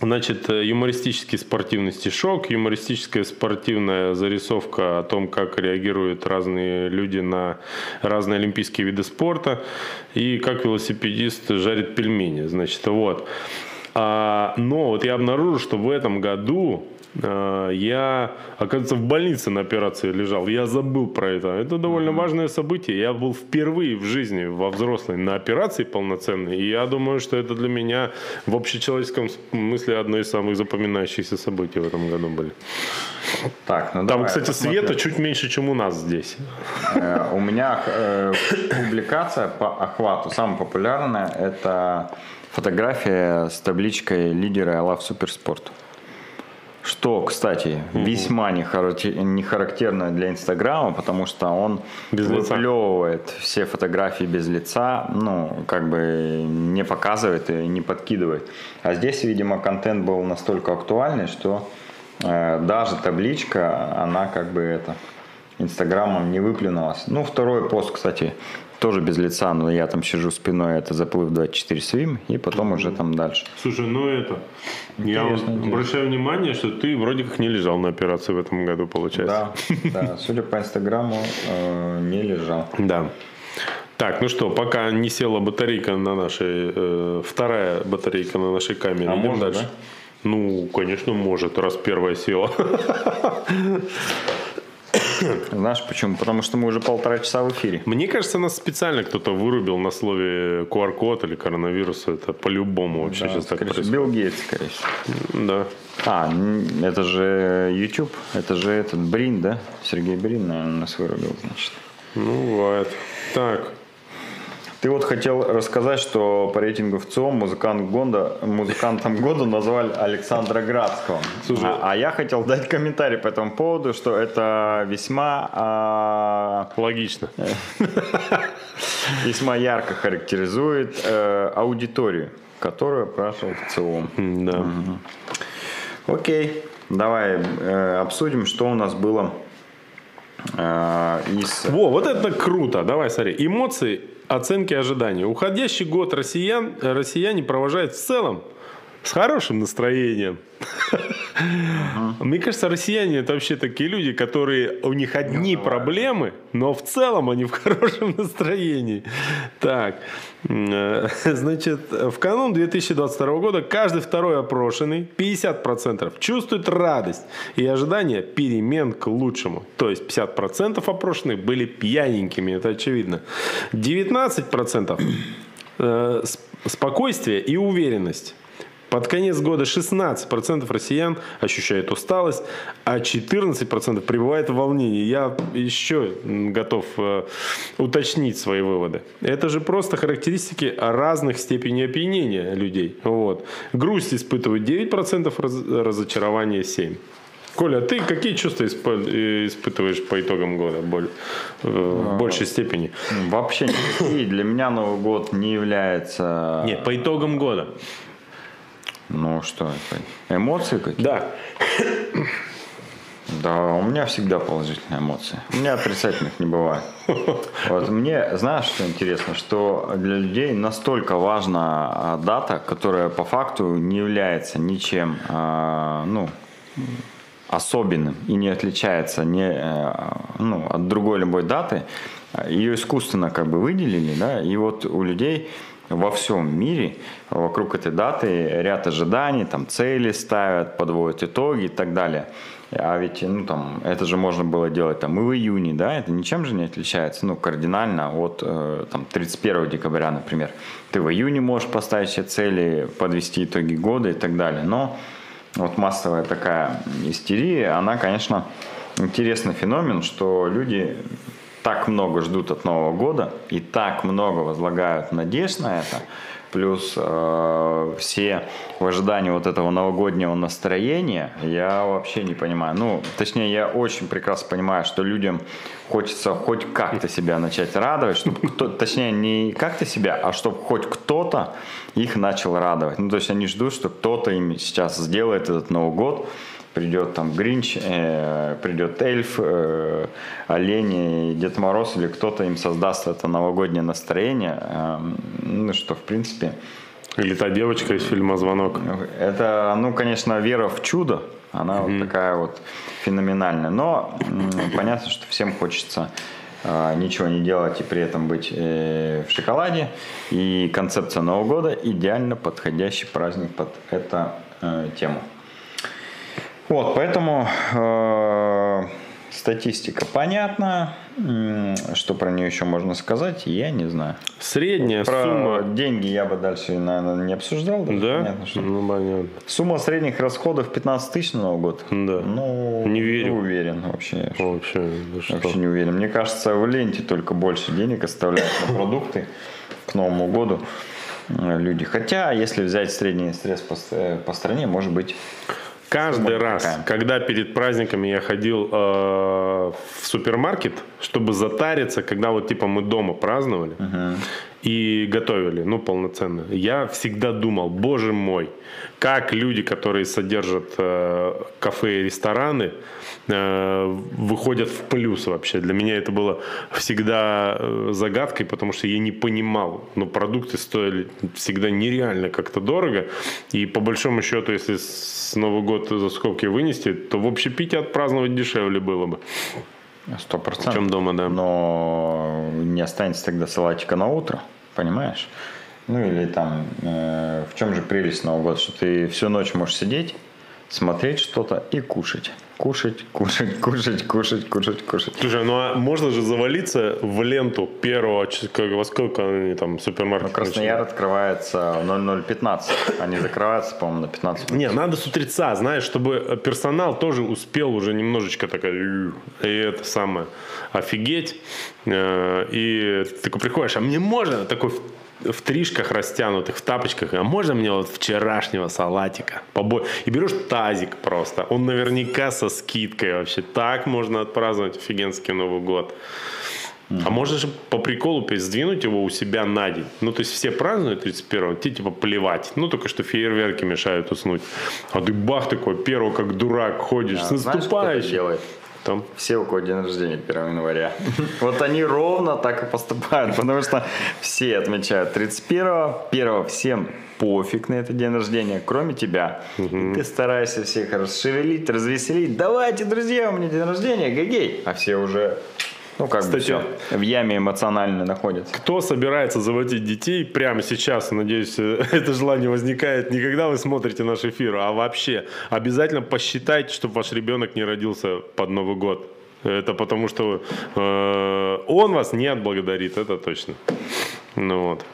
Значит, э, юмористический спортивный стишок, юмористическая спортивная зарисовка о том, как реагируют разные люди на разные олимпийские виды спорта и как велосипедист жарит пельмени. Значит, вот. А, но вот я обнаружил, что в этом году я, оказывается, в больнице на операции лежал. Я забыл про это. Это довольно важное событие. Я был впервые в жизни во взрослой на операции полноценной. И я думаю, что это для меня в общечеловеческом смысле одно из самых запоминающихся событий в этом году были. Так, ну Там, давай, кстати, посмотрим. света чуть меньше, чем у нас здесь. Э, У меня э, публикация по охвату самая популярная – это фотография с табличкой лидера I Love Суперспорт. Что, кстати, весьма не характе- не характерно для Инстаграма, потому что он Без лица. выплевывает все фотографии без лица, ну, как бы не показывает и не подкидывает. А здесь, видимо, контент был настолько актуальный, что э, даже табличка, она как бы это Инстаграмом не выплюнулось. Ну, второй пост, кстати, тоже без лица, но я там сижу спиной, это заплыв 24 свим, и потом уже там дальше. Слушай, ну это... Я вот Интересно, интересно. обращаю внимание, что ты вроде как не лежал на операции в этом году, получается. Да, да, судя по Инстаграму, э, не лежал. Да. Так, ну что, пока не села батарейка на нашей... э, вторая батарейка на нашей камере. А Идем может, дальше. Ну, конечно, может, раз первая села. Знаешь почему? Потому что мы уже полтора часа в эфире. Мне кажется, нас специально кто-то вырубил на слове QR-код или коронавирус. Это по-любому вообще Да, сейчас так происходит. Билл Гейтс, скорее всего. Да. А, это же YouTube, это же этот Брин, да? Сергей Брин, наверное, нас вырубил, значит. Ну, бывает. Так. Ты вот хотел рассказать, что по рейтингу ВЦИОМ музыкант года, музыкантом года назвали Александра Градского. Слушай. а, а я хотел дать комментарий по этому поводу, что это весьма, а, Логично. весьма ярко характеризует э, аудиторию, которую прошел ВЦИОМ. М, Да. Окей, давай э, обсудим, что у нас было э, из... Во, вот это круто. Давай, смотри. Эмоции, оценки, ожидания. Уходящий год россиян, россияне провожают в целом с хорошим настроением. Мне кажется, россияне это вообще такие люди, которые у них одни проблемы, но в целом они в хорошем настроении. Так, э, значит, в канун 2022 года каждый второй опрошенный, 50%, чувствует радость и ожидание перемен к лучшему. То есть 50% опрошенных были пьяненькими, это очевидно. 19% э, сп- спокойствие и уверенность. Под конец года 16% россиян ощущают усталость, а 14% пребывает в волнении. Я еще готов э, уточнить свои выводы. Это же просто характеристики разных степеней опьянения людей. Вот. Грусть испытывают 9%, раз- разочарование 7%. Коля, а ты какие чувства исп- испытываешь по итогам года боль- э, в большей степени? Вообще никакие. Для меня Новый год не является... Нет, по итогам года. Ну что это? Эмоции какие? Да. Да, у меня всегда положительные эмоции. У меня отрицательных не бывает. Вот мне, знаешь, что интересно, что для людей настолько важна а, дата, которая по факту не является ничем, а, ну, особенным и не отличается не, э, ну, от другой любой даты, ее искусственно как бы выделили, да, и вот у людей во всем мире вокруг этой даты ряд ожиданий, там цели ставят, подводят итоги и так далее. А ведь, ну, там, это же можно было делать там и в июне, да, это ничем же не отличается, ну, кардинально от, э, там, 31 декабря, например. Ты в июне можешь поставить себе цели, подвести итоги года и так далее, но вот массовая такая истерия, она, конечно, интересный феномен, что люди так много ждут от Нового года и так много возлагают надежд на это, плюс э, все в ожидании вот этого новогоднего настроения, я вообще не понимаю. Ну, точнее, я очень прекрасно понимаю, что людям хочется хоть как-то себя начать радовать, чтобы кто, точнее, не как-то себя, а чтобы хоть кто-то их начал радовать. Ну, то есть они ждут, что кто-то им сейчас сделает этот Новый год, придет там Гринч, э, придет Эльф, э, Олени, Дед Мороз или кто-то им создаст это новогоднее настроение, э, ну что в принципе Или та девочка из фильма «Звонок». это, ну конечно, вера в чудо, она вот такая вот феноменальная, но понятно, что всем хочется э, ничего не делать и при этом быть э, в шоколаде. И концепция Нового года идеально подходящий праздник под эту э, тему. Вот, поэтому э, статистика понятна. Что про нее еще можно сказать, я не знаю. Средняя Про сумма... деньги я бы дальше, наверное, не обсуждал. даже. Да? Понятно, что- Ну, понятно. Сумма средних расходов 15 тысяч на Новый год? Да. Ну, Не верю. уверен вообще. Вообще, да что? Вообще не уверен. Мне кажется, в ленте только больше денег оставляют на продукты к Новому году э, люди. Хотя, если взять средний стресс по, с- по стране, может быть, Каждый раз, такая. когда перед праздниками я ходил э, в супермаркет, чтобы затариться, когда вот типа мы дома праздновали, и готовили, ну, полноценно. Я всегда думал, боже мой, как люди, которые содержат э, кафе и рестораны, э, выходят в плюс вообще. Для меня это было всегда э, загадкой, потому что я не понимал. Но продукты стоили всегда нереально как-то дорого. И по большому счету, если с Новый год за скобки вынести, то в общепите отпраздновать дешевле было бы. Сто процентов. Чем дома, да. Но не останется тогда салатика на утро, понимаешь? Ну или там, э, в чем же прелесть Нового года, что ты всю ночь можешь сидеть, смотреть что-то и кушать. Кушать, кушать, кушать, кушать, кушать, кушать. Слушай, ну а можно же завалиться в ленту первого, как, во сколько они там супермаркет Ну, Краснояр открывается в 0015. Они закрываются, по-моему, на 15 Не, надо с утреца, знаешь, чтобы персонал тоже успел уже немножечко такая, и это самое, офигеть. Э, И ты такой приходишь, а мне можно такой в- тришках растянутых, в тапочках, а можно мне вот вчерашнего салатика? Побо- И берешь тазик просто, он наверняка со скидкой вообще. Так можно отпраздновать офигенский Новый год. А можно же по приколу сдвинуть его у себя на день. Ну, то есть все празднуют 31-го, тебе типа плевать. Ну, только что фейерверки мешают уснуть. А ты бах такой, первый как дурак ходишь, А с знаешь, кто это наступающим. делает? Там. Все, у кого день рождения 1 января. Вот они ровно так и поступают, потому что все отмечают 31-го, 1 всем пофиг на этот день рождения, кроме тебя. И Ты стараешься всех расшевелить, развеселить. Давайте, друзья, у меня день рождения, гей А все уже, ну как бы Кстати, все, в яме эмоционально находятся. Кто собирается заводить детей прямо сейчас, надеюсь, э, это желание возникает не когда вы смотрите наш эфир, а вообще обязательно посчитайте, чтобы ваш ребенок не родился под Новый год. Это потому что э, он вас не отблагодарит, это точно. Ну вот.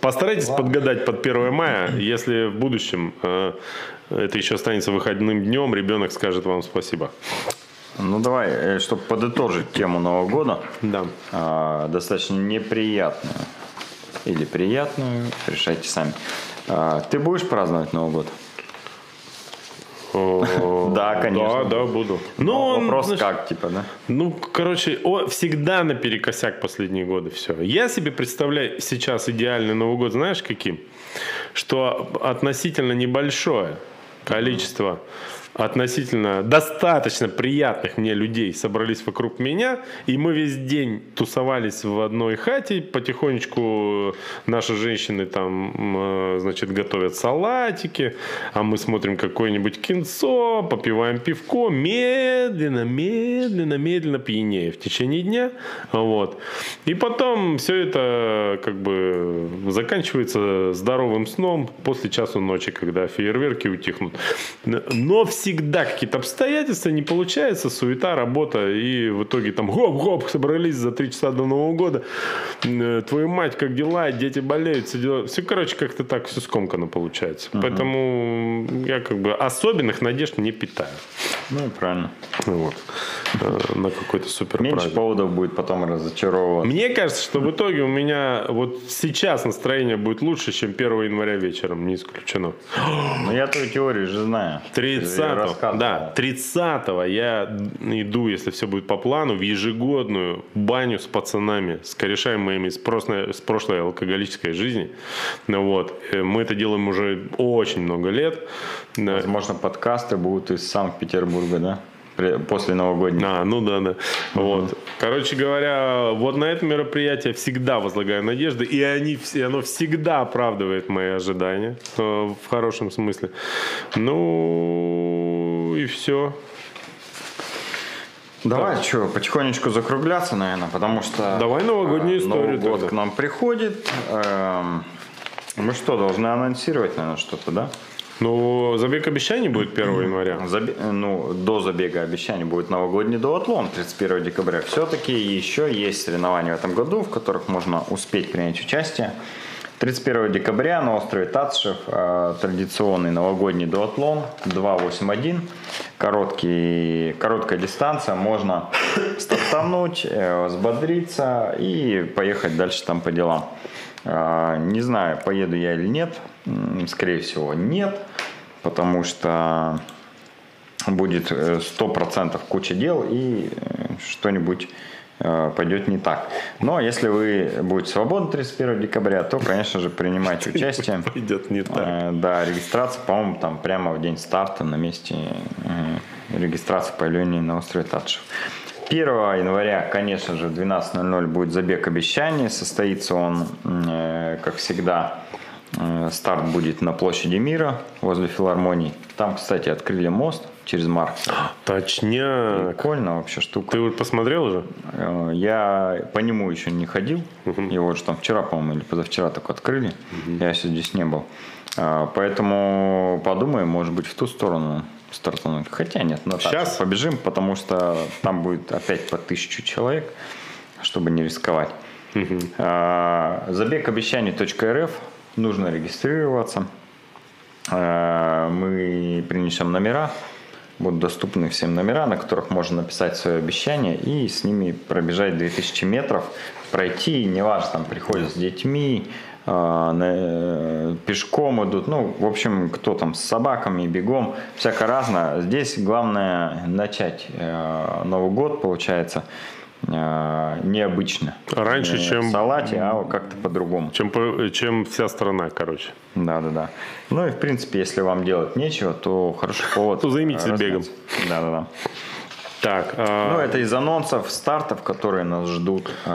Постарайтесь подгадать под 1 мая, если в будущем э, это еще останется выходным днем, ребенок скажет вам спасибо. Ну давай, чтобы подытожить тему Нового года, Да. а, достаточно неприятную или приятную, решайте сами. А, ты будешь праздновать Новый год? Да, конечно. Да, да, буду. Ну, он, Вопрос знаешь, как, типа, да? Ну, короче, о, всегда наперекосяк последние годы все. Я себе представляю сейчас идеальный Новый год, знаешь, каким? Что относительно небольшое количество относительно достаточно приятных мне людей собрались вокруг меня, и мы весь день тусовались в одной хате, потихонечку наши женщины там, э, значит, готовят салатики, а мы смотрим какое-нибудь кинцо, попиваем пивко, медленно, медленно, медленно пьянее в течение дня, вот. И потом все это как бы заканчивается здоровым сном после часу ночи, когда фейерверки утихнут. Но всегда какие-то обстоятельства, не получается, суета, работа, и в итоге там гоп-гоп, собрались за три часа до Нового года. Э, Твою мать, как дела, дети болеют, все дела. Все, короче, как-то так все скомканно получается. Поэтому я как бы особенных надежд не питаю. Ну, правильно. Вот. Э, На какой-то супер Меньше праздник. поводов будет потом разочаровываться. Мне кажется, что в итоге у меня вот сейчас настроение будет лучше, чем 1 января вечером, не исключено. Но я твою теорию же знаю. Ты же её 30 рассказывал. да, 30 я иду, если все будет по плану, в ежегодную баню с пацанами, с корешами моими с прошлой, с прошлой алкоголической жизни. Ну Вот. Э, Мы это делаем уже очень много лет. Возможно, подкасты будут из Санкт-Петербурга, да? После новогодних. А, ну да, да. Вот. Короче говоря, вот на это мероприятие всегда возлагаю надежды, и они, и оно всегда оправдывает мои ожидания э, в хорошем смысле. Ну и все. Давай, что, потихонечку закругляться, наверное, потому что... Давай новогоднюю э, историю Новый год тогда. к нам приходит. Эм, Мы что, должны анонсировать, наверное, что-то, да? Ну, забег обещаний будет 1 января. Забе- ну, до забега обещаний будет новогодний дуатлон 31 декабря. Все-таки еще есть соревнования в этом году, в которых можно успеть принять участие. 31 декабря на острове Татшев э, традиционный новогодний дуатлон 281. Короткий, короткая дистанция, можно стартануть, э, взбодриться и поехать дальше там по делам. Э, Не знаю, поеду я или нет. Скорее всего, нет. Потому что будет э, 100% куча дел и что-нибудь пойдет не так. Но если вы будете свободны 31 декабря, то, конечно же, принимайте участие. Пойдет не так. Э, Да, регистрация, по-моему, там прямо в день старта на месте э, регистрации появления на острове Татшев. 1 января, конечно же, в 12.00 будет забег обещаний. Состоится он, э, как всегда, э, старт будет на площади мира возле филармонии. Там, кстати, открыли мост через Маркс. Точняк. Прикольно вообще штука. Ты вот посмотрел уже? Э, Я по нему еще не ходил. Его же там вчера, по-моему, или позавчера только открыли. Я еще здесь не был. А, Поэтому подумаем, может быть, в ту сторону стартануть. Хотя нет, на Щас? побежим, потому что там будет опять по тысячу человек, чтобы не рисковать. А, Забег обещаний.рф. Нужно регистрироваться. А, Мы принесем номера. Будут доступны всем номера, на которых можно написать свое обещание и с ними пробежать 2000 метров, пройти, неважно, там приходят с детьми, а, на- пешком идут, ну, в общем, кто там с собаками, бегом, всяко разно. Здесь главное начать э, Новый год, получается, э, необычно. Раньше, Не чем- в салате, а как-то по-другому. Чем, чем вся страна, короче. Да, да, да. Ну и в принципе, если вам делать нечего, то хороший повод. То займитесь размяться. бегом. Да, да, да. Так, а, Ну, это из анонсов стартов, которые нас ждут э,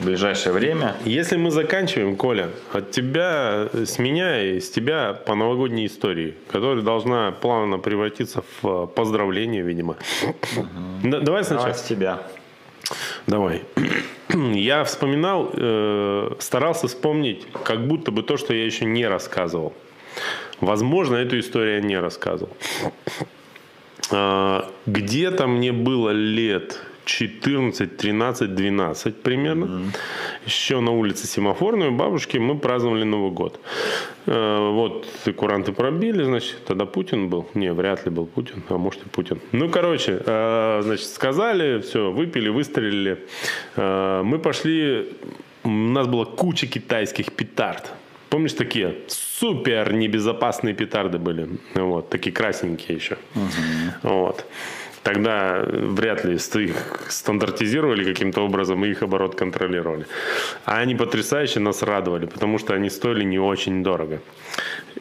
в ближайшее время. если мы заканчиваем, Коля, от тебя, с меня и с тебя по новогодней истории, которая должна плавно превратиться в э, поздравление, видимо. Да- Давай сначала. Давай с тебя. Давай. Я вспоминал, э, старался вспомнить, как будто бы то, что я еще не рассказывал. Возможно, эту историю я не рассказывал. А, Где-то мне было лет 14, 13, 12 примерно. Еще на улице Семафорной у бабушки мы праздновали Новый год. Э, Вот куранты пробили, значит, тогда Путин был. Не, вряд ли был Путин, а может и Путин. Ну, короче, э, значит, сказали, все, выпили, выстрелили. Э, Мы пошли, у нас была куча китайских петард. Помнишь, такие супер небезопасные петарды были? Вот, такие красненькие еще. Вот. Тогда вряд ли их стандартизировали каким-то образом и их оборот контролировали. А они потрясающе нас радовали, потому что они стоили не очень дорого.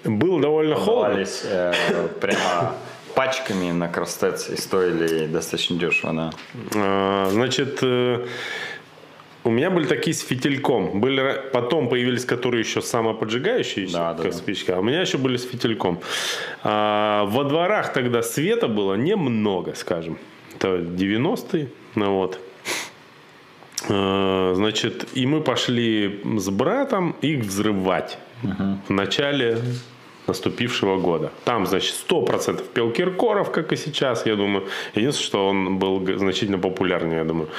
Было довольно холодно. Э, прямо пачками на Кростец и стоили достаточно дешево, да. А, Значит, э, у меня были такие с фитильком. Были, потом появились, которые еще самоподжигающие, Да, как да. спичка. А у меня еще были с фитильком. А, во дворах тогда света было немного, скажем. Это 90-е. Ну вот. А, Значит, и мы пошли с братом их взрывать в начале наступившего года. Там, значит, 100% пел Киркоров, как и сейчас, я думаю. Единственное, что он был значительно популярнее, я думаю.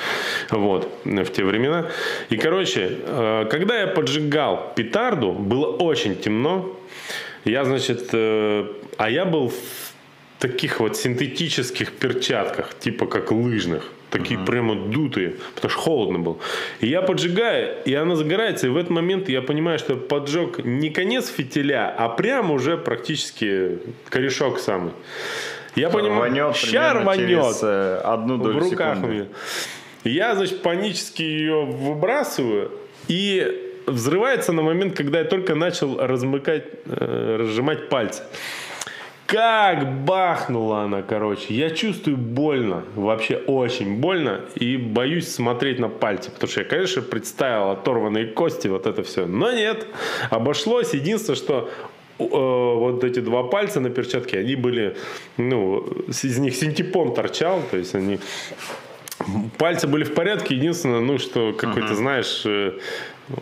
Вот, в те времена. И, короче, э, когда я поджигал петарду, было очень темно. Я, значит, э, а я был в таких вот синтетических перчатках, типа как лыжных. Такие прямо дутые, потому что холодно было. И я поджигаю, и она загорается, и в этот момент я понимаю, что поджег не конец фитиля, а прямо уже практически корешок самый. Я понимаю, Рванет ща рванет через э, одну в долю руках у секунды. меня. Я, значит, панически ее выбрасываю и взрывается на момент, когда я только начал размыкать, э, разжимать пальцы. Как бахнула она, короче. Я чувствую больно, вообще очень больно, и боюсь смотреть на пальцы, потому что я, конечно, представил оторванные кости, вот это все. Но нет, обошлось. Единственное, что э, вот эти два пальца на перчатке, они были, ну, из них синтепон торчал, то есть они Пальцы были в порядке, единственное, ну, что какой-то, знаешь, э,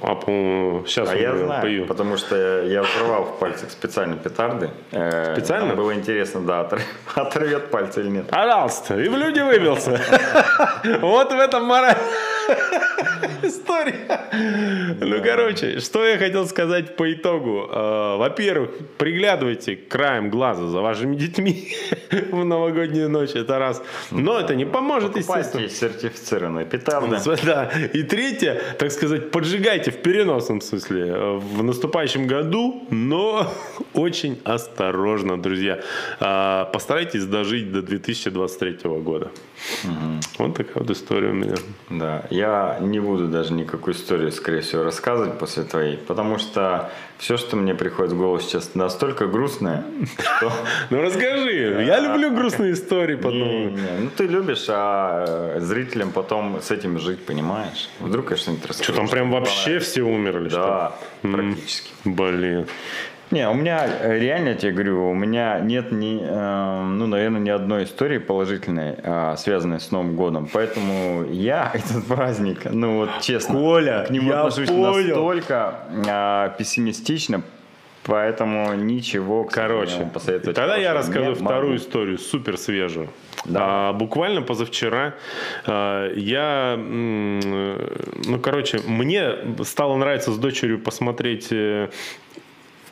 а, по-моему, сейчас А я знаю, пою. потому что я взрывал в пальцах специально петарды. Э, Специально? нам было интересно, да, отор- оторвет пальцы или нет. Пожалуйста, и в люди выбился. Вот в этом мораль. История. Ну, короче, что я хотел сказать по итогу. Э, Во-первых, приглядывайте краем глаза за вашими детьми в новогоднюю ночь, это раз. Но это не поможет, естественно. Покупайте сертифицированные петарды. Да. И третье, так сказать, поджигайте в переносном смысле э, в наступающем году, но очень осторожно, друзья. А, Постарайтесь дожить до 2023 года. Вот такая вот история у меня. Да, я не буду даже никакую историю, скорее всего, рассказывать после твоей, потому что все, что мне приходит в голову сейчас, настолько грустное, что... Ну расскажи, я люблю грустные истории по Не, не, ну ты любишь, а э, зрителям потом с этим жить, понимаешь? Вдруг я что-нибудь расскажу. Что там прям вообще все умерли? Да, практически. Блин. Не, у меня э, реально, я тебе говорю, у меня нет ни, э, ну, наверное, ни одной истории положительной, а, связанной с Новым годом. Поэтому я этот праздник, ну вот честно, Коля, к нему я отношусь понял. настолько а, пессимистично, поэтому ничего Короче, посоветовать тогда я расскажу вторую могу. историю, супер свежую. Да. А, буквально позавчера а, я, э, ну, короче, мне стало нравиться с дочерью посмотреть э,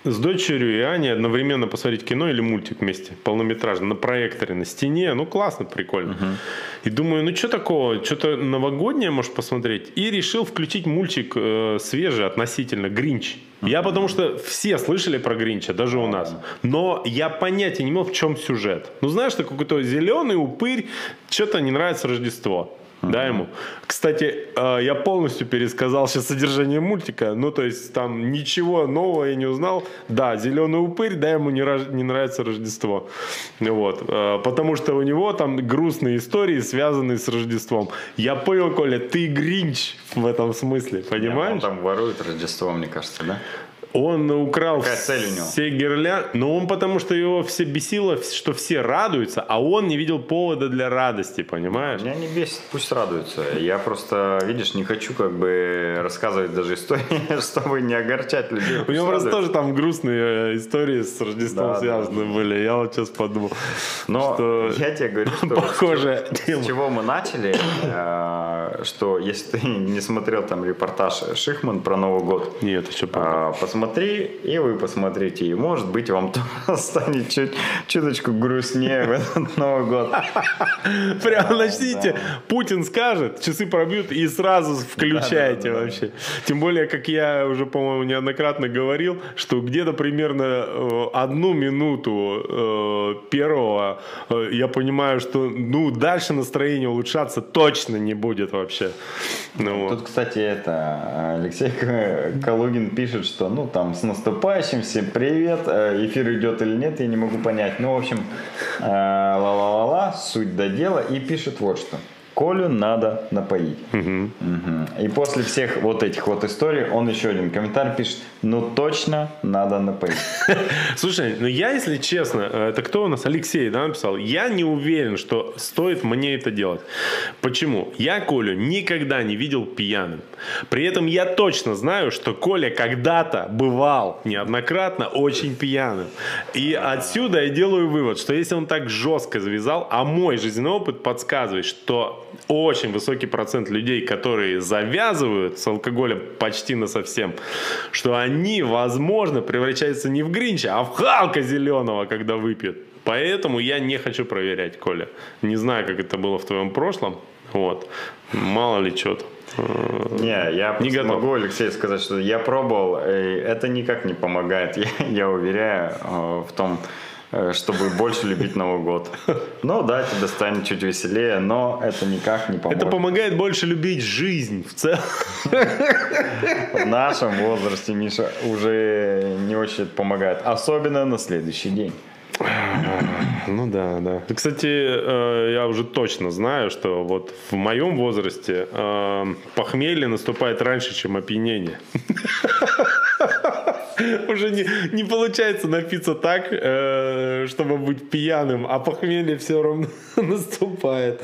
с дочерью и Аней одновременно посмотреть кино или мультик вместе, полнометражный, на проекторе, на стене. Ну, классно, прикольно. И думаю, ну, что такого, что-то новогоднее, может, посмотреть. И решил включить мультик э, свежий относительно, «Гринч». Я потому что все слышали про Гринча, даже у нас. Но я понятия не имел, в чем сюжет. Ну, знаешь, что какой-то зеленый упырь, что-то не нравится Рождество. Да, ему. Кстати, э, я полностью пересказал сейчас содержание мультика. Ну, то есть, там ничего нового я не узнал. Да, зеленый упырь, да, ему не, рож- не нравится Рождество. Вот. Э, Потому что у него там грустные истории, связанные с Рождеством. Я понял, Коля, ты Гринч в этом смысле, понимаешь? Он там ворует Рождество, мне кажется, да? Он украл Какая цель у него? все гирлянды. Но он потому что его все бесило, что все радуются, а он не видел повода для радости, понимаешь? Меня не бесит, пусть радуются. Я просто, видишь, не хочу как бы рассказывать даже истории, чтобы не огорчать людей. У него просто тоже там грустные э, истории с Рождеством Да, да, связаны были. Я вот сейчас подумал, Но что я тебе говорю, что похожая с тема. чего мы начали, э, что если ты не смотрел там репортаж Шихман про Новый год, Нет, еще а, посмотри, и вы посмотрите, и может быть вам станет чуть, чуточку грустнее в этот Новый год. Прямо начните, Путин скажет, часы пробьют и сразу включайте вообще. Тем более, как я уже, по-моему, неоднократно говорил, что где-то примерно э, одну минуту э, первого э, я понимаю, что ну дальше настроение улучшаться точно не будет вообще. Ну, вот. Тут, кстати, это Алексей Калугин пишет, что ну там с наступающим, всем привет, э, эфир идет или нет, я не могу понять. Ну, в общем, э, ла-ла-ла-ла, суть до дела, и пишет вот что. Колю надо напоить. Мгм. И после всех вот этих вот историй он еще один комментарий пишет, ну точно надо напоить. Слушай, ну я, если честно, э, это кто у нас? Алексей, да, написал? Я не уверен, что стоит мне это делать. Почему? Я Колю никогда не видел пьяным. При этом я точно знаю, что Коля когда-то бывал неоднократно очень пьяным. И отсюда я делаю вывод, что если он так жестко завязал, а мой жизненный опыт подсказывает, что очень высокий процент людей, которые завязывают с алкоголем почти на совсем, что они, возможно, превращаются не в Гринча, а в Халка зеленого, когда выпьют. Поэтому я не хочу проверять, Коля. Не знаю, как это было в твоем прошлом. Вот. Мало ли что-то. Не, я Не готов. могу, Алексей, сказать, что я пробовал, и это никак не помогает, я, я уверяю э, в том, э, чтобы больше любить Новый год. Ну да, тебе станет чуть веселее, но это никак не поможет. Это помогает больше любить жизнь в целом. В нашем возрасте, Миша, уже не очень это помогает. Особенно на следующий день. Ну да, да. Кстати, э, я уже точно знаю, что вот в моем возрасте э, похмелье наступает раньше, чем опьянение. Уже не, не получается напиться так, э, чтобы быть пьяным, а похмелье все равно наступает.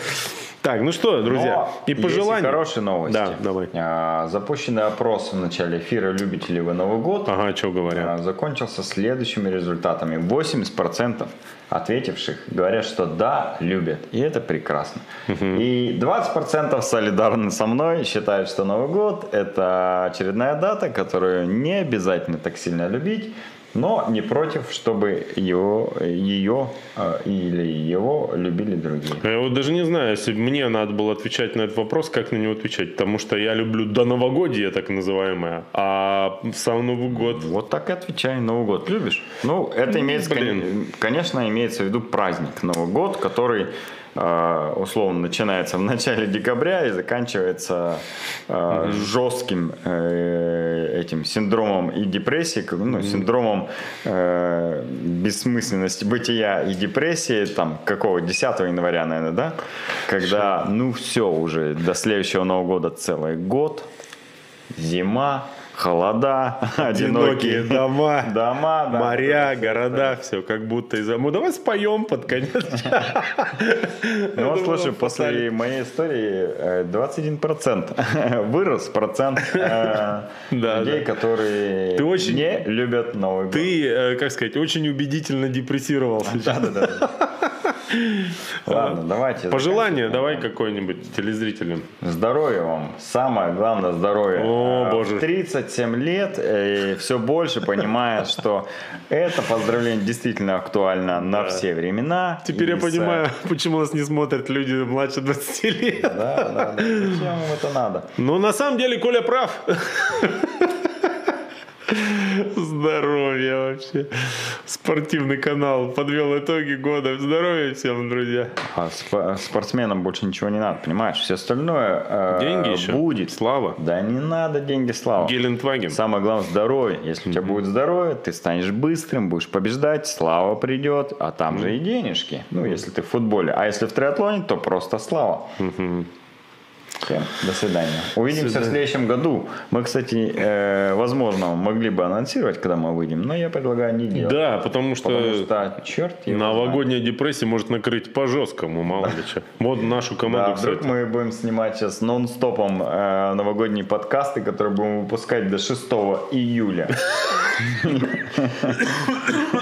Так, ну что, друзья, Но и пожелания. хорошие новости. Да, давай. А, Запущенный опрос в начале эфира «Любите ли вы Новый год?» Ага, что говорят. а, закончился следующими результатами. 80% ответивших говорят, что да, любят. И это прекрасно. И 20% солидарны со мной, считают, что Новый год – это очередная дата, которую не обязательно так сильно любить, но не против, чтобы его, ее э, или его любили другие. Я вот даже не знаю, если бы мне надо было отвечать на этот вопрос, как на него отвечать. Потому что я люблю до новогодия, так называемое, а сам Новый год... Вот так и отвечай. Новый год любишь? Ну, это имеется, блин. кон- конечно, имеется в виду праздник Новый год, который условно начинается в начале декабря и заканчивается э, жестким э, этим синдромом и депрессией, как, ну, синдромом э, бессмысленности бытия и депрессии, там, какого, 10 января, наверное, да? Когда, ну, все уже, до следующего Нового года целый год, зима, холода, Одинокие одинокие дома, дома, да. моря, города, все как будто из... Ну, давай споем под конец. Ну, слушай, после моей истории э, 21% вырос процент э, Да, людей, которые Ты очень- не любят Новый год. Ты, э, как сказать, очень убедительно депрессировал сейчас. Да-да-да. Ладно, давайте. Пожелание давай какое-нибудь телезрителям. Здоровья вам. Самое главное здоровье. О, Э, боже. В 37 лет и все больше понимая, что это поздравление действительно актуально на все времена. Теперь я понимаю, почему нас не смотрят люди младше 20 лет. Да, да, да. Зачем им это надо? Ну, на самом деле, Коля прав. Здоровья вообще. Спортивный канал подвел итоги года. Здоровья всем, друзья. А сп- спортсменам больше ничего не надо, понимаешь? Все остальное э, Деньги еще. будет. Слава. Да не надо деньги, слава. Гелендваген. Самое главное здоровье. Если у тебя будет здоровье, ты станешь быстрым, будешь побеждать, слава придет, а там же и денежки. Ну, если ты в футболе. А если в триатлоне, то просто слава. Всем до свидания. Увидимся в следующем году. Мы, кстати, э, возможно, могли бы анонсировать, когда мы выйдем, но я предлагаю не делать. Да, потому что, Потому что, черт его знает. новогодняя депрессия может накрыть по жесткому, мало ли что. Вот нашу команду, Да, вдруг кстати. мы будем снимать сейчас нон-стопом э, новогодние подкасты, которые будем выпускать до 6 июля.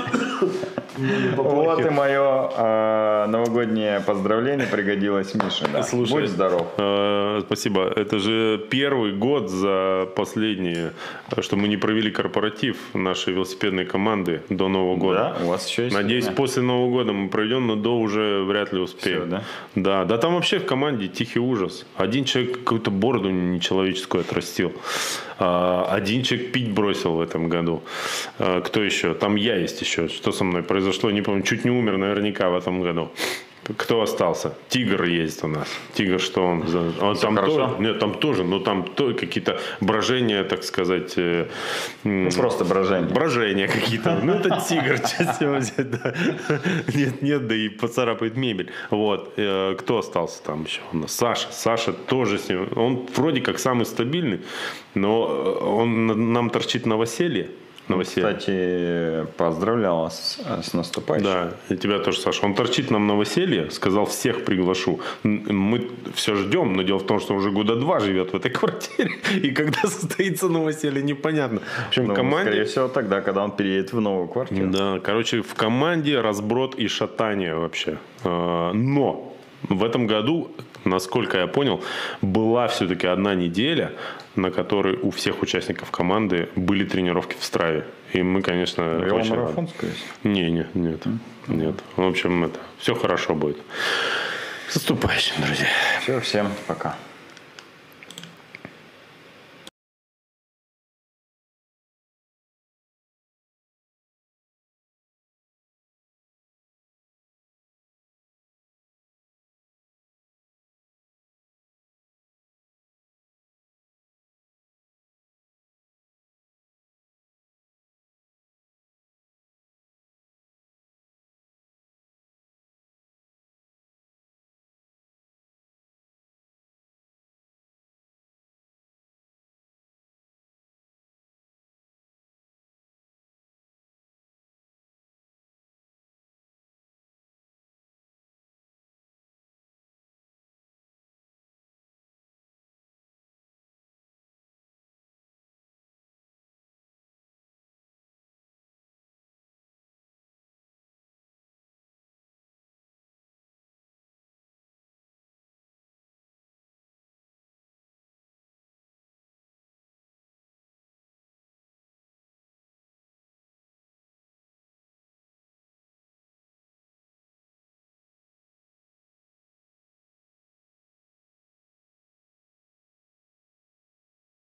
Вот и мое э, новогоднее поздравление пригодилось Мише. Слушай, Будь здоров. э, спасибо. Это же первый год за последние, что мы не провели корпоратив нашей велосипедной команды до Нового года. Да, у вас еще есть Надеюсь, после Нового года мы пройдем, но до уже вряд ли успеем. Да? Да, да, там вообще в команде тихий ужас. Один человек какую-то бороду нечеловеческую отрастил. А, Один человек пить бросил в этом году. А, Кто еще? Там я есть еще. Что со мной произошло? Не помню. Чуть не умер наверняка в этом году. Кто остался? Тигр есть у нас. Тигр, что он? Он там хорошо? тоже, нет, там тоже, но там то, какие-то брожения, так сказать, э, Ну, просто брожение. брожения какие-то. Ну, это тигр, него взять, да. Нет, нет, да и поцарапает мебель. Вот. Э, Кто остался там еще? У нас Саша. Саша тоже с ним. Он вроде как самый стабильный, но э, он на- нам торчит новоселье. Новоселье. Кстати, поздравлял вас с наступающим. Да, и тебя тоже, Саша. Он торчит нам новоселье, сказал, всех приглашу. Мы все ждем, но дело в том, что уже года два живет в этой квартире. И когда состоится новоселье, непонятно. В общем, Ну, команде... скорее всего, тогда, когда он переедет в новую квартиру. Да, короче, в команде разброд и шатание вообще. А, Но в этом году, насколько я понял, была все-таки одна неделя, на которой у всех участников команды были тренировки в Страве. И мы, конечно, очень рады. Веломарафон, скорее всего. Не, не, нет, нет. В общем, это все хорошо будет. С наступающим, друзья. Все, всем пока.